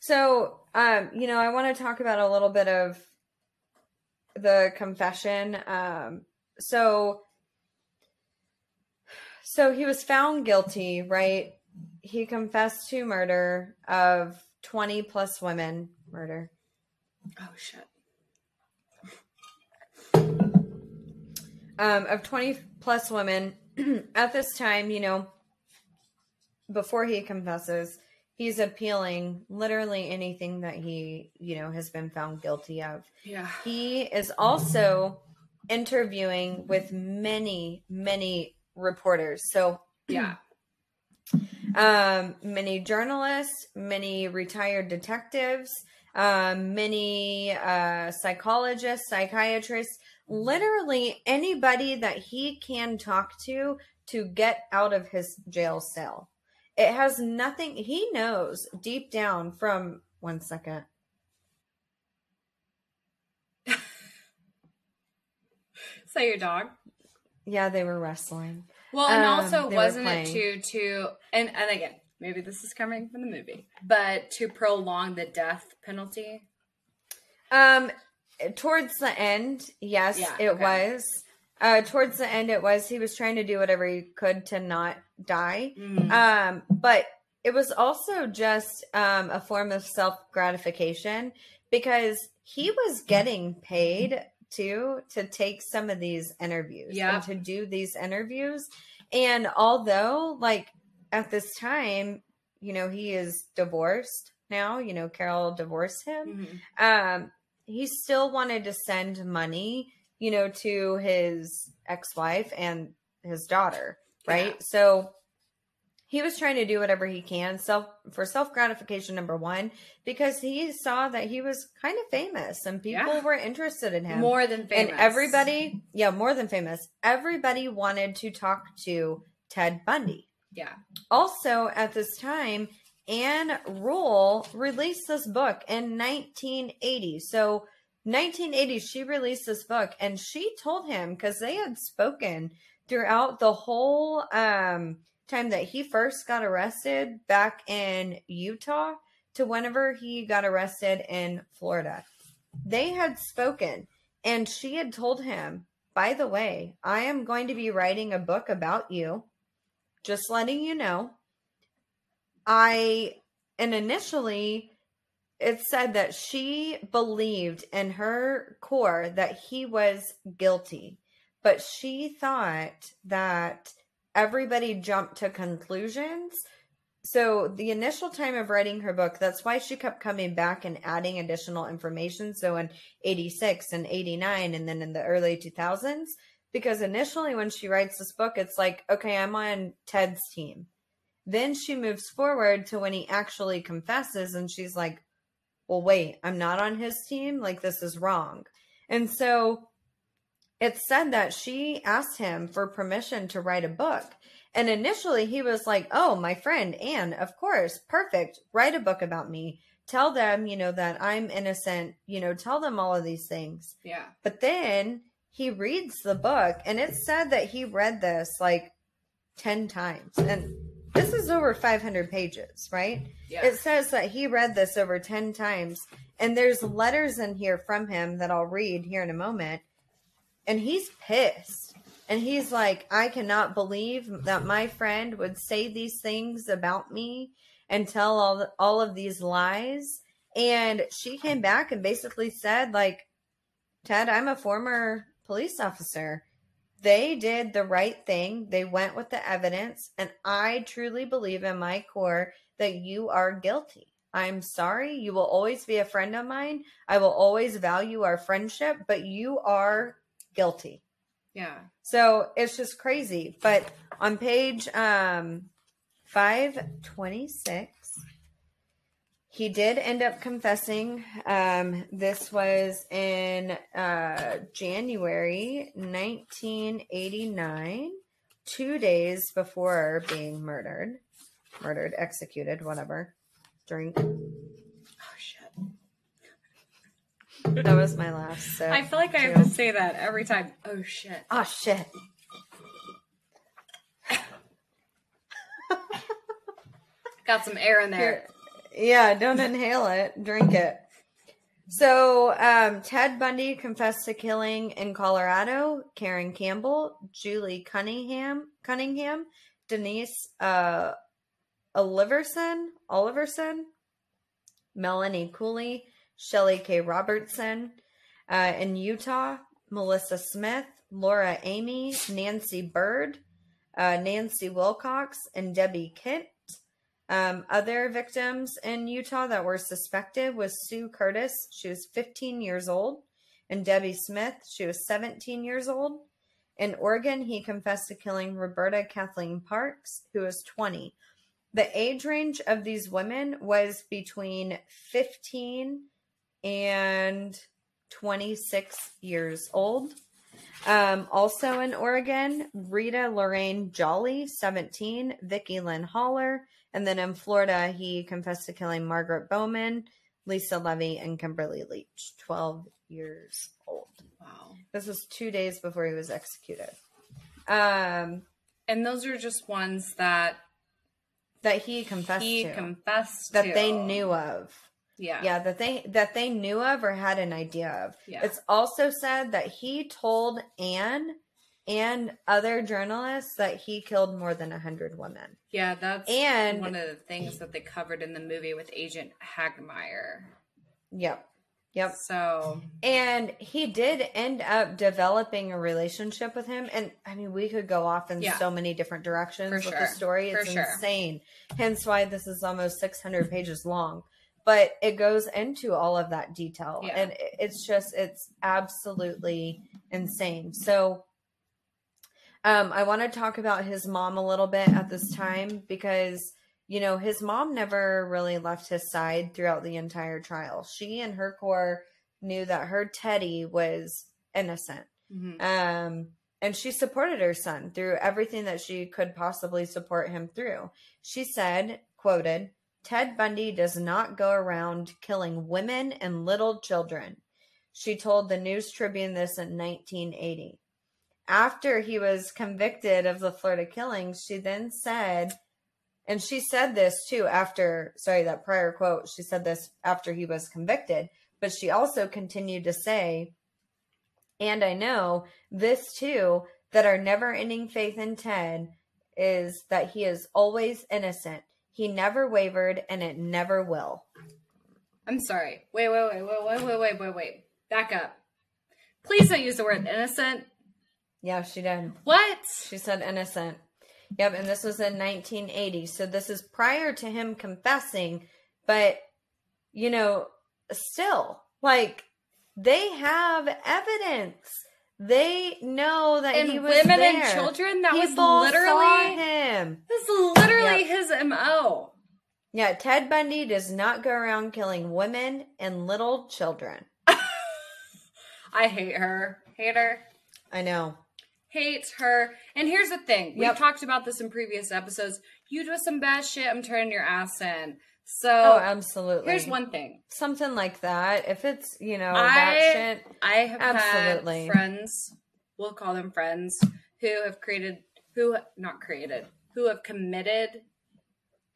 so um you know i want to talk about a little bit of the confession um so so he was found guilty right he confessed to murder of 20 plus women murder Oh shit. um, of 20 plus women at this time, you know, before he confesses, he's appealing literally anything that he, you know, has been found guilty of. Yeah. He is also interviewing with many, many reporters. So, Yeah. Um, many journalists, many retired detectives, um, many uh, psychologists, psychiatrists, literally anybody that he can talk to to get out of his jail cell. It has nothing, he knows deep down from one second. That your dog? Yeah, they were wrestling. Well, and Um, also wasn't it playing. to to and and again, maybe this is coming from the movie, but to prolong the death penalty. Um, towards the end, yes, Yeah, it okay. was. Uh, towards the end, it was. He was trying to do whatever he could to not die. Mhm. Um, but it was also just um, a form of self gratification because he was getting paid too to take some of these interviews Yep. and to do these interviews. And although, like, at this time, you know, he is divorced now, you know, Carol divorced him Mhm. um he still wanted to send money you know to his ex-wife and his daughter right Yeah. so he was trying to do whatever he can self for self gratification number one because he saw that he was kind of famous and people Yeah. were interested in him More than famous. and everybody yeah more than famous everybody wanted to talk to ted bundy Yeah. also, at this time, Ann Rule released this book in 1980. So, 1980, she released this book and she told him because they had spoken throughout the whole um, time that he first got arrested back in Utah to whenever he got arrested in Florida. They had spoken and she had told him, by the way, I am going to be writing a book about you just letting you know. I, and initially it said that she believed in her core that he was guilty, but she thought that everybody jumped to conclusions. So, the initial time of writing her book, that's why she kept coming back and adding additional information. So, in 86 and 89, and then in the early 2000s, because initially when she writes this book it's like okay i'm on ted's team then she moves forward to when he actually confesses and she's like well wait i'm not on his team like this is wrong and so it said that she asked him for permission to write a book and initially he was like oh my friend ann of course perfect write a book about me tell them you know that i'm innocent you know tell them all of these things Yeah. but then he reads the book, and it said that he read this like 10 times. And this is over 500 pages, right? Yeah. It says that he read this over 10 times. And there's letters in here from him that I'll read here in a moment. And he's pissed. And he's like, I cannot believe that my friend would say these things about me and tell all, all of these lies. And she came back and basically said, like, Ted, I'm a former police officer. They did the right thing. They went with the evidence. And I truly believe in my core that you are guilty. I'm sorry. You will always be a friend of mine. I will always value our friendship, but you are guilty. yeah. So it's just crazy. But on page um, 526, he did end up confessing. Um, this was in uh, January 1989, two days before being murdered. Murdered, executed, whatever. Drink. That was my last sip. I feel like I have to say that every time. Oh shit. Oh, shit. Got some air in there. Here- Yeah, don't inhale it. Drink it. So, um, Ted Bundy confessed to killing in Colorado Caryn Campbell, Julie Cunningham, Cunningham, Denise uh, Oliverson, Oliverson, Melanie Cooley, Shelley K. Robertson. Uh, in Utah, Melissa Smith, Laura Aime, Nancy Bird, uh, Nancy Wilcox, and Debbie Kent. Um, other victims in Utah that were suspected was Sue Curtis. She was 15 years old. And Debbie Smith. She was 17 years old. In Oregon, he confessed to killing Roberta Kathleen Parks, who was 20. The age range of these women was between 15 and 26 years old. Um, also in Oregon, Rita Lorraine Jolly, 17, Vicki Lynn Hollar, and then in Florida, he confessed to killing Margaret Bowman, Lisa Levy, and Kimberly Leach, 12 years old. Wow. This was two days before he was executed. Um, And those are just ones that that he confessed he to, confessed that to. they knew of. Yeah. Yeah, that they that they knew of or had an idea of. Yeah. It's also said that he told Ann and other journalists that he killed more than a hundred women. Yeah, that's And- one of the things that they covered in the movie with Agent Hagmaier. Yep. Yep. So And he did end up developing a relationship with him. And I mean, we could go off in Yeah. so many different directions For with sure. the story. For It's sure. insane. Hence why this is almost 600 pages long. But it goes into all of that detail. Yeah. And it's just, it's absolutely insane. So um, I want to talk about his mom a little bit at this time because, you know, his mom never really left his side throughout the entire trial. She and her core knew that her Teddy was innocent. mhm. Um, and she supported her son through everything that she could possibly support him through. She said, quoted, Ted Bundy does not go around killing women and little children. She told the News Tribune this in 1980. After he was convicted of the Florida killings, she then said, and she said this too after, sorry, that prior quote, she said this after he was convicted, but she also continued to say, and I know this too, that our never ending faith in Ted is that he is always innocent. He never wavered and it never will. I'm sorry. Wait, wait, wait, wait, wait, wait, wait, wait, wait. Back up. Please don't use the word innocent. Yeah, she did. What? She said innocent. Yep, and this was in 1980. So this is prior to him confessing, but you know, still like they have evidence. They know that And he was women there. and children? That was People saw literally him. this is literally his MO. Yeah, Ted Bundy does not go around killing women and little children. I hate her. Hate her. I know. Hate her. And here's the thing. We've Yep. talked about this in previous episodes. You do some bad shit, I'm turning your ass in. So Oh, absolutely. here's one thing. something like that. If it's you know I- that shit, I have Absolutely. had friends, we'll call them friends, who have created, who not created, who have committed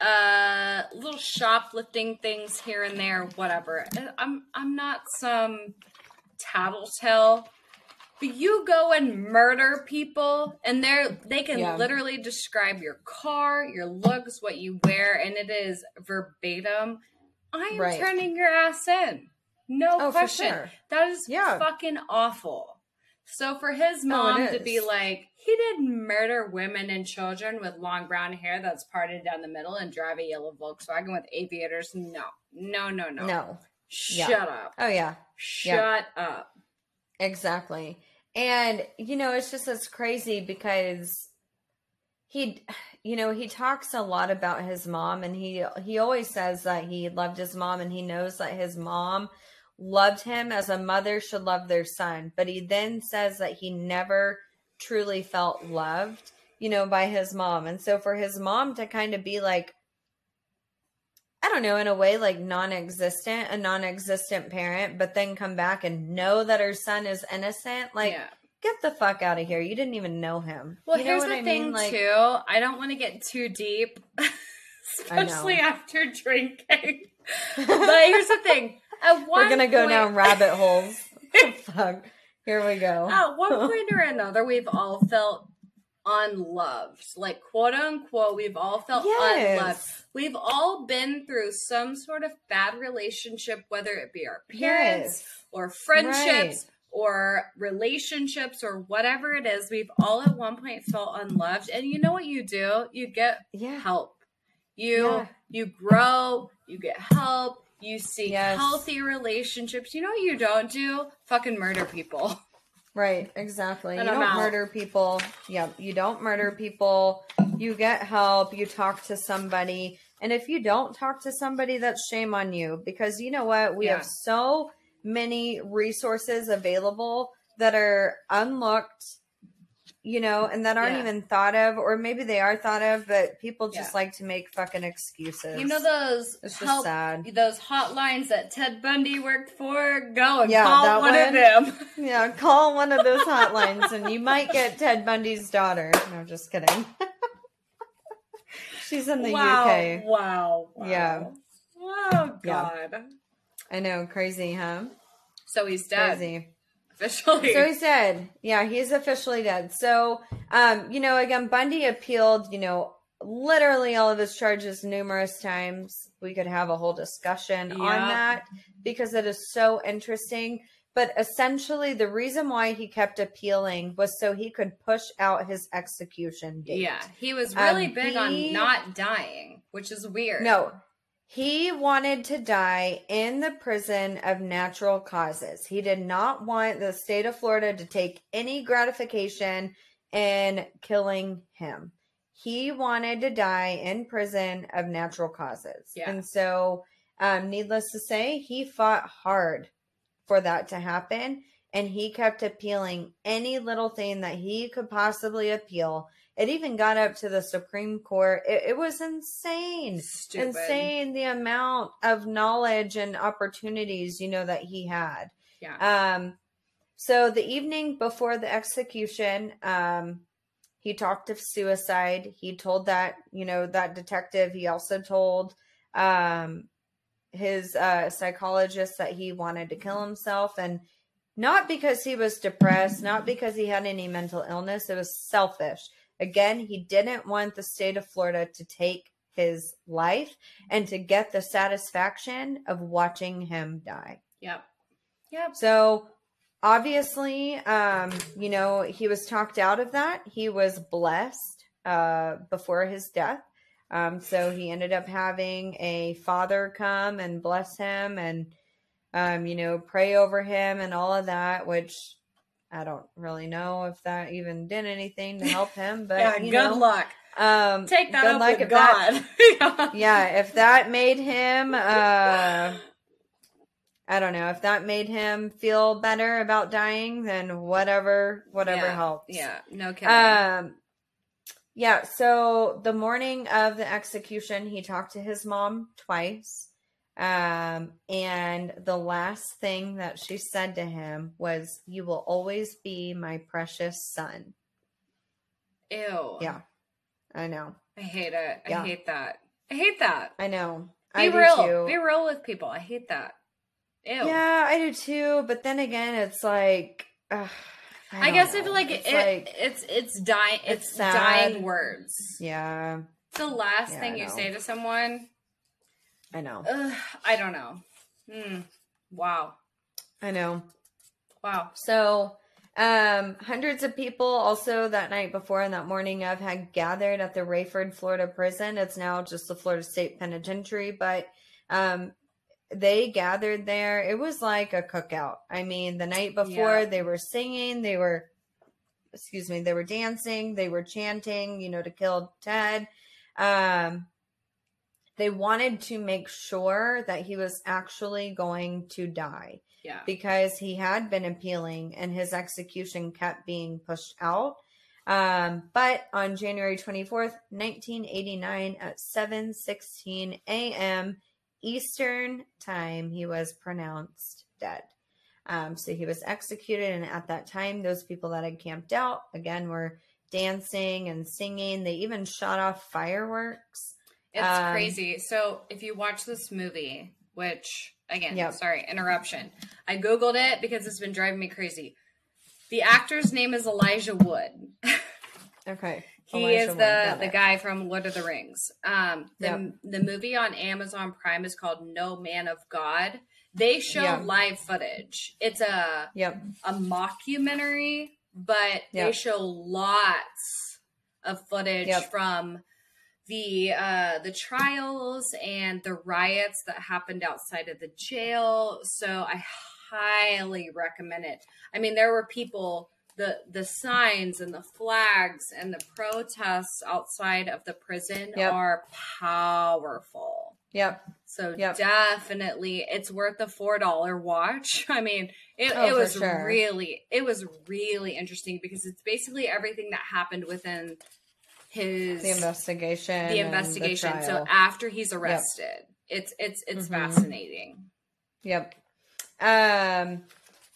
uh little shoplifting things here and there, whatever. I'm I'm not some tattletale, but you go and murder people, and they're they can Yeah. literally describe your car, your looks, what you wear, and it is verbatim. I am Right. turning your ass in. No Oh, question. sure. That is Yeah. fucking awful. So for his Oh, mom it to be like, he didn't murder women and children with long brown hair that's parted down the middle and drive a yellow Volkswagen with aviators. No, no, no, no. no. Shut Yeah. up. Oh yeah, Shut up. Exactly. And you know, it's just it's crazy because he, you know, he talks a lot about his mom, and he he always says that he loved his mom, and he knows that his mom loved him as a mother should love their son. But he then says that he never truly felt loved, you know, by his mom. And so for his mom to kind of be like, I don't know, in a way, like non existent, a non existent parent, but then come back and know that her son is innocent, like, yeah. get the fuck out of here. You didn't even know him. Well, you know here's the I thing mean? Like, too. I don't want to get too deep, especially after drinking. but here's the thing. At one we're gonna go point- down rabbit holes. fuck. Here we go. At one point or another, we've all felt unloved. Like, quote unquote, we've all felt unloved. We've all been through some sort of bad relationship, whether it be our parents Yes. or friendships or relationships or whatever it is. We've all at one point felt unloved. And you know what you do? You get Yeah. help. You Yeah. you grow, you get help, you seek Yes. healthy relationships. You know what you don't do? Fucking murder people. Right, exactly. And you I'm don't out. murder people. Yep, you don't murder people. You get help, you talk to somebody. And if you don't talk to somebody, that's shame on you because you know what? We Yeah. have so many resources available that are unlooked, you know, and that aren't Yeah. even thought of, or maybe they are thought of, but people just Yeah. like to make fucking excuses. You know those It's just help sad. those hotlines that Ted Bundy worked for? Go and Yeah, call one, one. of them. Yeah, call one of those hotlines and you might get Ted Bundy's daughter. No, just kidding. She's in the wow, UK. Wow. Wow. Yeah. Oh. God. I know, crazy, huh? So he's dead Crazy. Officially. So he's dead. Yeah, he's officially dead. So, um, you know, again, Bundy appealed, you know, literally all of his charges numerous times. We could have a whole discussion on that because it is so interesting. But essentially, the reason why he kept appealing was so he could push out his execution date. yeah, he was really Um, big he- on not dying, which is weird. No, he wanted to die in the prison of natural causes. He did not want the state of Florida to take any gratification in killing him. He wanted to die in prison of natural causes. Yeah. And so, um, needless to say, he fought hard for that to happen. And he kept appealing any little thing that he could possibly appeal. It even got up to the Supreme Court. It, it was insane Stupid. insane the amount of knowledge and opportunities you know that he had Yeah. um so the evening before the execution um he talked of suicide he told that you know that detective he also told um his uh psychologist that he wanted to kill himself and not because he was depressed not because he had any mental illness it was selfish again he didn't want the state of florida to take his life and to get the satisfaction of watching him die yep. Yep. so obviously, um, you know, he was talked out of that. He was blessed uh, before his death. Um, so he ended up having a father come and bless him and, um, you know, pray over him and all of that, which I don't really know if that even did anything to help him. But, yeah. Good know, luck. Um, Take that good luck with that- God. yeah. yeah, if that made him, uh, I don't know, if that made him feel better about dying, then whatever, whatever Yeah. helps. Yeah. No kidding. Um, yeah. So the morning of the execution, he talked to his mom twice. Um, and the last thing that she said to him was, "You will always be my precious son." Ew. Yeah, I know, I hate it. I Yeah. hate that. I hate that. I know. Be I do real. Be real with people. I hate that. Ew. Yeah, I do too. But then again, it's like, ugh, I, don't guess I know. feel like It's it, like- it's it's dying. It's, It's dying words. yeah, It's the last Yeah, thing I you say to someone. I know, Ugh, I don't know. Hmm. Wow. I know. Wow. So, um, hundreds of people also that night before and that morning of had gathered at the Raiford, Florida prison. It's now just the Florida State Penitentiary, but um, they gathered there. It was like a cookout. I mean, the night before Yeah. they were singing, they were, excuse me, they were dancing, they were chanting, you know, to kill Ted. Um, they wanted to make sure that he was actually going to die Yeah. because he had been appealing and his execution kept being pushed out. Um, but on January 24th, 1989 at 7:16 a.m. Eastern time, he was pronounced dead. Um, so he was executed, and at that time, those people that had camped out again were dancing and singing. They even shot off fireworks. It's Um, crazy. So if you watch this movie, which again, Yep. sorry, interruption. I googled it because it's been driving me crazy. The actor's name is Elijah Wood. Okay, he Elijah is Wood, the the guy from Lord of the Rings. Um, the Yep. the movie on Amazon Prime is called No Man of God. They show Yeah. live footage. It's a Yep. a mockumentary, but they show lots of footage Yep. from the uh the trials and the riots that happened outside of the jail. So I highly recommend it. I mean, there were people the the signs and the flags and the protests outside of the prison Yep. are powerful. Yep. So Yep. definitely, it's worth a four dollar watch. I mean, it, Oh, it was sure. really, it was really interesting because it's basically everything that happened within his The investigation. the and the investigation. so after he's arrested, it's it's it's Mhm. fascinating. Yep. Um,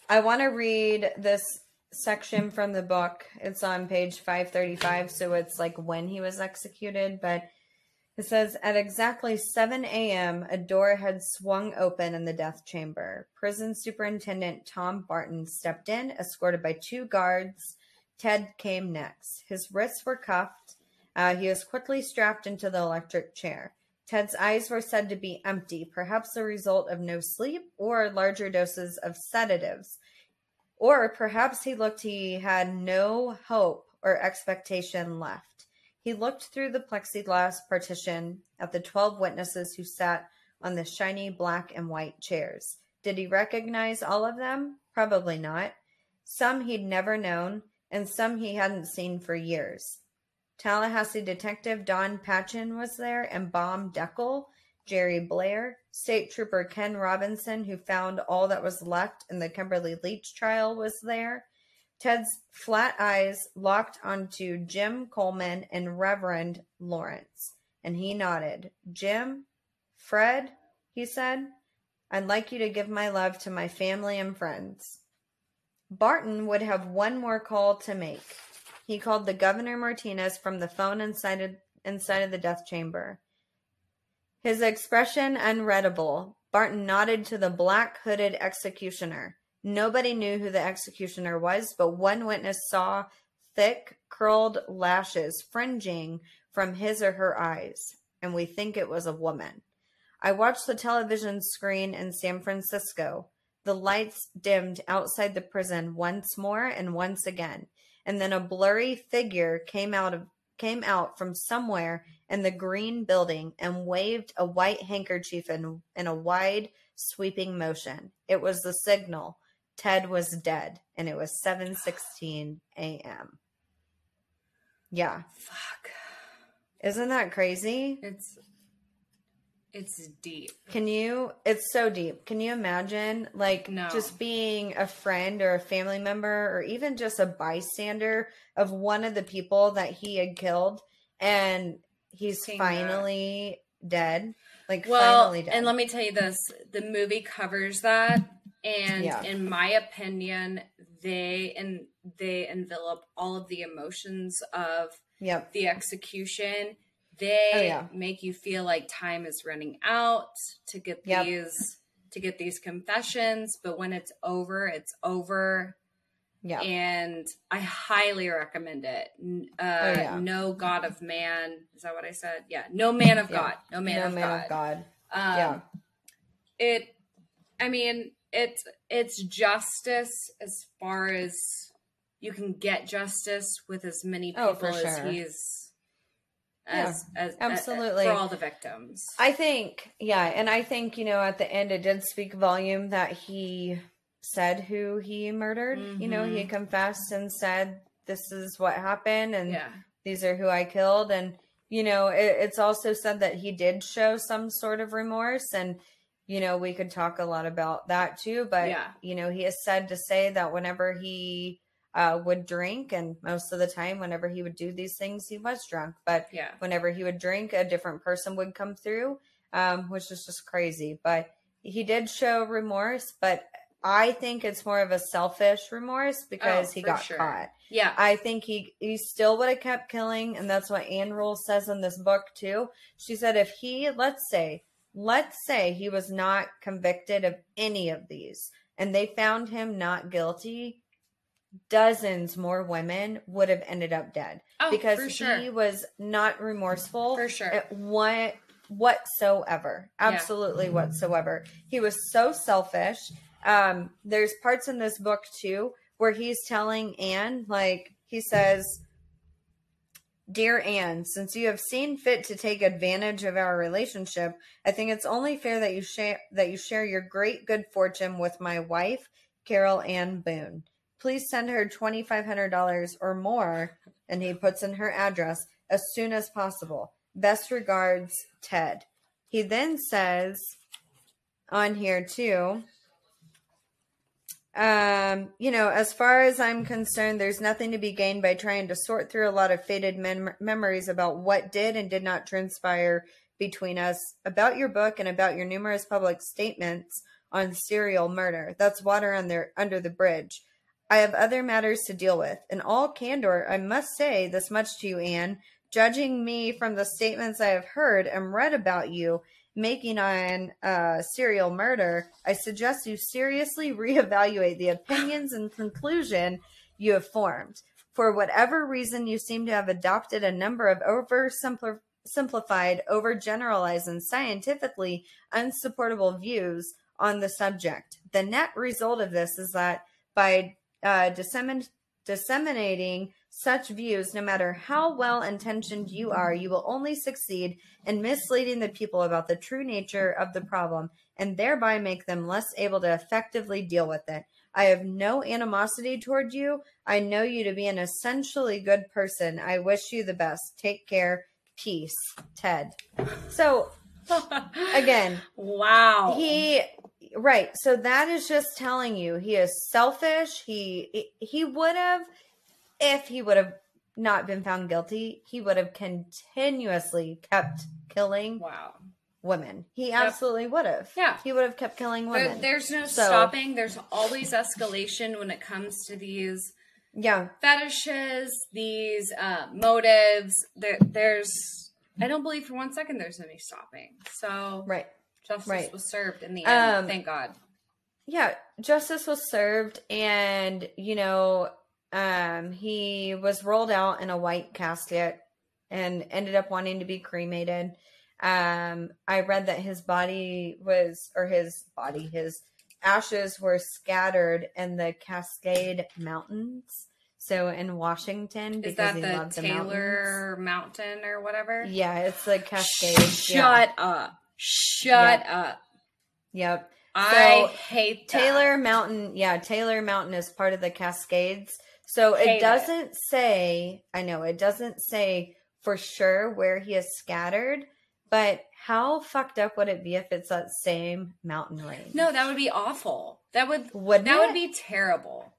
I want to read this section from the book. It's on page 535, so it's like when he was executed, but It says at exactly 7 a.m., a door had swung open in the death chamber. Prison Superintendent Tom Barton stepped in, escorted by two guards. Ted came next. His wrists were cuffed. Uh, he was quickly strapped into the electric chair. Ted's eyes were said to be empty, perhaps the result of no sleep or larger doses of sedatives. Or perhaps he looked he had no hope or expectation left. He looked through the plexiglass partition at the 12 witnesses who sat on the shiny black and white chairs. Did he recognize all of them? Probably not. Some he'd never known, and some he hadn't seen for years. Tallahassee detective Don Patchen was there, and Bob Dekle, Jerry Blair, State Trooper Ken Robinson, who found all that was left in the Kimberly Leach trial, was there. Ted's flat eyes locked onto Jim Coleman and Reverend Lawrence, and he nodded. Jim, Fred, he said, I'd like you to give my love to my family and friends. Barton would have one more call to make. He called the Governor Martinez from the phone inside of, inside of the death chamber. His expression unreadable, Barton nodded to the black hooded executioner. Nobody knew who the executioner was, but one witness saw thick, curled lashes fringing from his or her eyes, and we think it was a woman. I watched the television screen in San Francisco. The lights dimmed outside the prison once more and once again and then a blurry figure came out of came out from somewhere in the green building and waved a white handkerchief in, in a wide sweeping motion. It was the signal. Ted was dead, and it was 7:16 a.m. Yeah. Fuck. Isn't that crazy? It's it's deep. Can you? It's so deep. Can you imagine, like, No. just being a friend or a family member or even just a bystander of one of the people that he had killed, and he's that. finally dead? Like, Well, finally dead. and let me tell you this: the movie covers that, and Yeah. in my opinion, they and they envelop all of the emotions of yep. the execution. They Oh, yeah. make you feel like time is running out to get Yep. these to get these confessions, but when it's over, it's over. Yeah. and I highly recommend it. Uh, Oh, yeah. No God of Man. Is that what I said? Yeah. No Man of Yeah. God. No Man, no of, man God. of God. Um, Yeah. It, I mean, it's it's justice as far as you can get justice with as many people Oh, as sure. he's as, as absolutely. for all the victims. I think, yeah, and I think you know at the end it did speak volume that he said who he murdered. You know, he Mhm. confessed and said this is what happened, and yeah. these are who I killed. And, you know, it, it's also said that he did show some sort of remorse. And, you know, we could talk a lot about that too. But, Yeah. you know, he is said to say that whenever he uh, would drink, and most of the time, whenever he would do these things, he was drunk. But Yeah. whenever he would drink, a different person would come through, um, which is just crazy. But he did show remorse, but I think it's more of a selfish remorse because Oh, he got sure. caught. Yeah. I think he he still would have kept killing, and that's what Ann Rule says in this book too. She said if he, let's say, let's say he was not convicted of any of these, and they found him not guilty, dozens more women would have ended up dead. Oh, because for sure. he was not remorseful For sure. at what whatsoever. Absolutely whatsoever. He was so selfish. Um there's parts in this book too where he's telling ann like he says dear ann since you have seen fit to take advantage of our relationship i think it's only fair that you share that you share your great good fortune with my wife carol ann boone please send her $2500 or more and he puts in her address as soon as possible Best regards, Ted. He then says on here too, um, you know, as far as I'm concerned, there's nothing to be gained by trying to sort through a lot of faded mem- memories about what did and did not transpire between us, about your book and about your numerous public statements on serial murder. That's water under under the bridge. I have other matters to deal with. In all candor, I must say this much to you, Ann. Judging me from the statements I have heard and read about you making on uh, serial murder, I suggest you seriously reevaluate the opinions and conclusion you have formed. For whatever reason, you seem to have adopted a number of oversimplified, overgeneralized, and scientifically unsupportable views on the subject. The net result of this is that by uh, dissemin- disseminating such views, no matter how well intentioned you are, you will only succeed in misleading the people about the true nature of the problem and thereby make them less able to effectively deal with it. I have no animosity toward you. I know you to be an essentially good person. I wish you the best. Take care. Peace. Ted. So, again, wow. He right. So that is just telling you he is selfish. He he would have if he would have not been found guilty, he would have continuously kept killing wow women. He absolutely would have. Yeah. He would have kept killing There, women. there's no So- stopping. There's always escalation when it comes to these yeah. fetishes, these uh, motives. There, there's. I don't believe for one second there's any stopping. So Right. Justice right. was served in the end. Um, thank God. yeah justice was served and you know um he was rolled out in a white casket and ended up wanting to be cremated um i read that his body was or his body his ashes were scattered in the cascade mountains so in washington Is because that he the loved the. Taylor Mountain or whatever? yeah it's the cascade Shut up. Shut up. yep I So, hate that. Taylor Mountain, yeah, Taylor Mountain is part of the Cascades. So Hate it it. doesn't say, I know, it doesn't say for sure where he is scattered, but how fucked up would it be if it's that same mountain range? No, that would be awful. That would Wouldn't that it? would be terrible.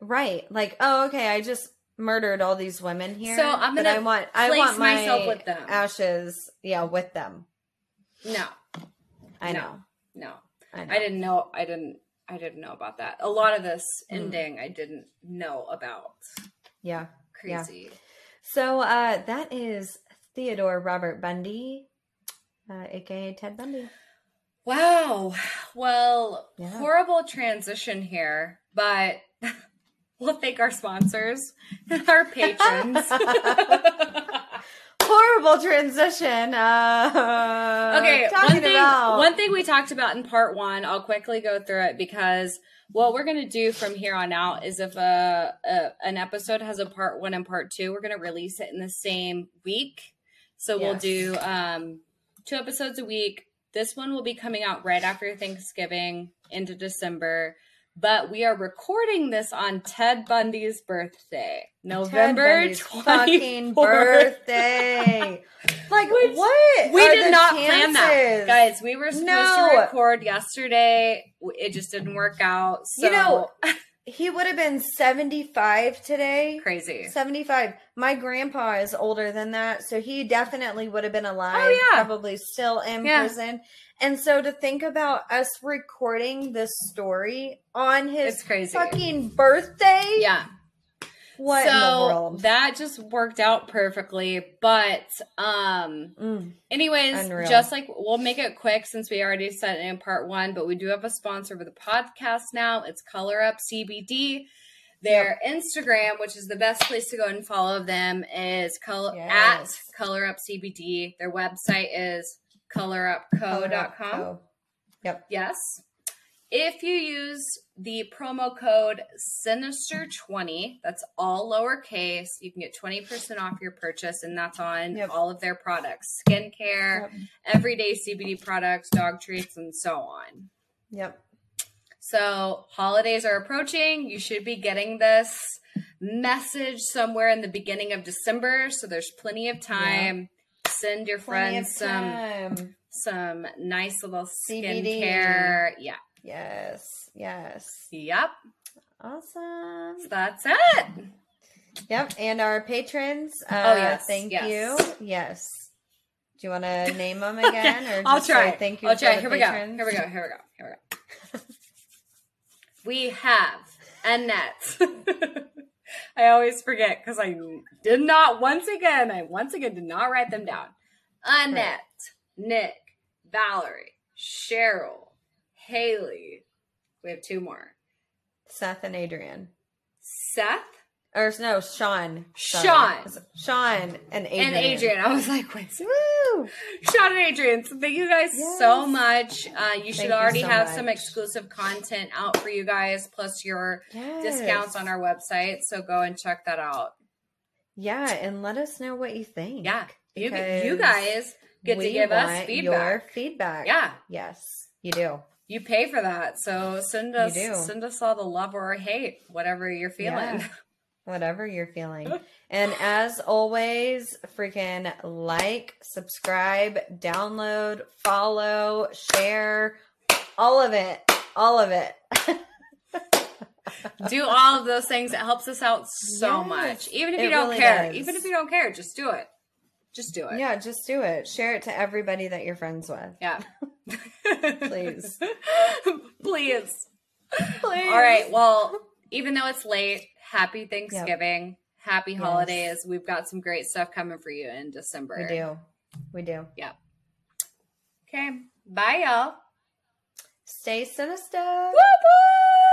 right. Like, oh, okay, I just murdered all these women here. So I'm gonna I want, I want my myself with them. ashes, yeah, with them. No, I No. know. no. I know. I didn't know. I didn't. I didn't know about that. A lot of this Mm. ending, I didn't know about. Yeah. Yeah. Crazy. So uh, that is Theodore Robert Bundy, uh, aka Ted Bundy. Wow. Well, Yeah. horrible transition here, but we'll thank our sponsors and our patrons. Horrible transition. Uh, okay, one thing, about one thing we talked about in part one, I'll quickly go through it because what we're going to do from here on out is if a, a an episode has a part one and part two, we're going to release it in the same week. So we'll do um, two episodes a week. This one will be coming out right after Thanksgiving into December. But we are recording this on Ted Bundy's birthday, November 24th. birthday. Like Which what? We did not plan that, guys. We were supposed No. to record yesterday. It just didn't work out. So You know, He would have been seventy-five today. crazy. 75. My grandpa is older than that, so he definitely would have been alive. Oh, yeah. Probably still in Yeah. prison. And so to think about us recording this story on his fucking birthday. Yeah. What in the so world? that just worked out perfectly. But um Mm. anyways, Unreal. just like we'll make it quick since we already said in part one, but we do have a sponsor for the podcast now. It's Color Up CBD. Their Instagram, which is the best place to go and follow them, is color Yes. at Color Up CBD. Their website is colorupco.com. Yep. Yes. If you use the promo code Sinister20, that's all lowercase, you can get 20% off your purchase, and that's on Yep. all of their products skincare, Yep. everyday CBD products, dog treats, and so on. Yep. So, holidays are approaching. You should be getting this message somewhere in the beginning of December, so there's plenty of time. Send your friends some some nice little CBD. skincare. Yeah. Yes. Yes. Yep. Awesome. So that's it. Yep. And our patrons. Uh, Oh, yes, Thank yes. you. Yes. Do you want to name them again, or I'll try. thank you? I'll try. Here we go. Here we go. Here we go. Here we go. we have Annette, I always forget because I did not once again. I once again did not write them down. Annette, Nick, Valerie, Cheryl, Haley. We have two more. Seth and Adrian. Seth Or no, Sean. Sorry. Sean. Sean and Adrian. and Adrian. I was like, wait, Woo! Sean and Adrian. So thank you guys so much. Uh, you should Thank you already so have some exclusive content out for you guys, plus your Yes. discounts on our website. So go and check that out. Yeah, and let us know what you think. Yeah, you you guys get to give us feedback. Your feedback. Yeah, Yes, you do. you pay for that, so send us send us all the love or hate, whatever you're feeling. Yeah. Whatever you're feeling. and as always, freaking like, subscribe, download, follow, share, all of it. All of it. do all of those things. It helps us out so Yes, much. Even if you don't really care, does. even if you don't care, just do it. Just do it. yeah, just do it. Share it to everybody that you're friends with. Yeah. Please. Please. Please. All right. Well, even though it's late, happy Thanksgiving. Happy Yes. holidays. We've got some great stuff coming for you in December. We do. We do. Yeah. Okay. Bye, y'all. Stay sinister. Woo woo!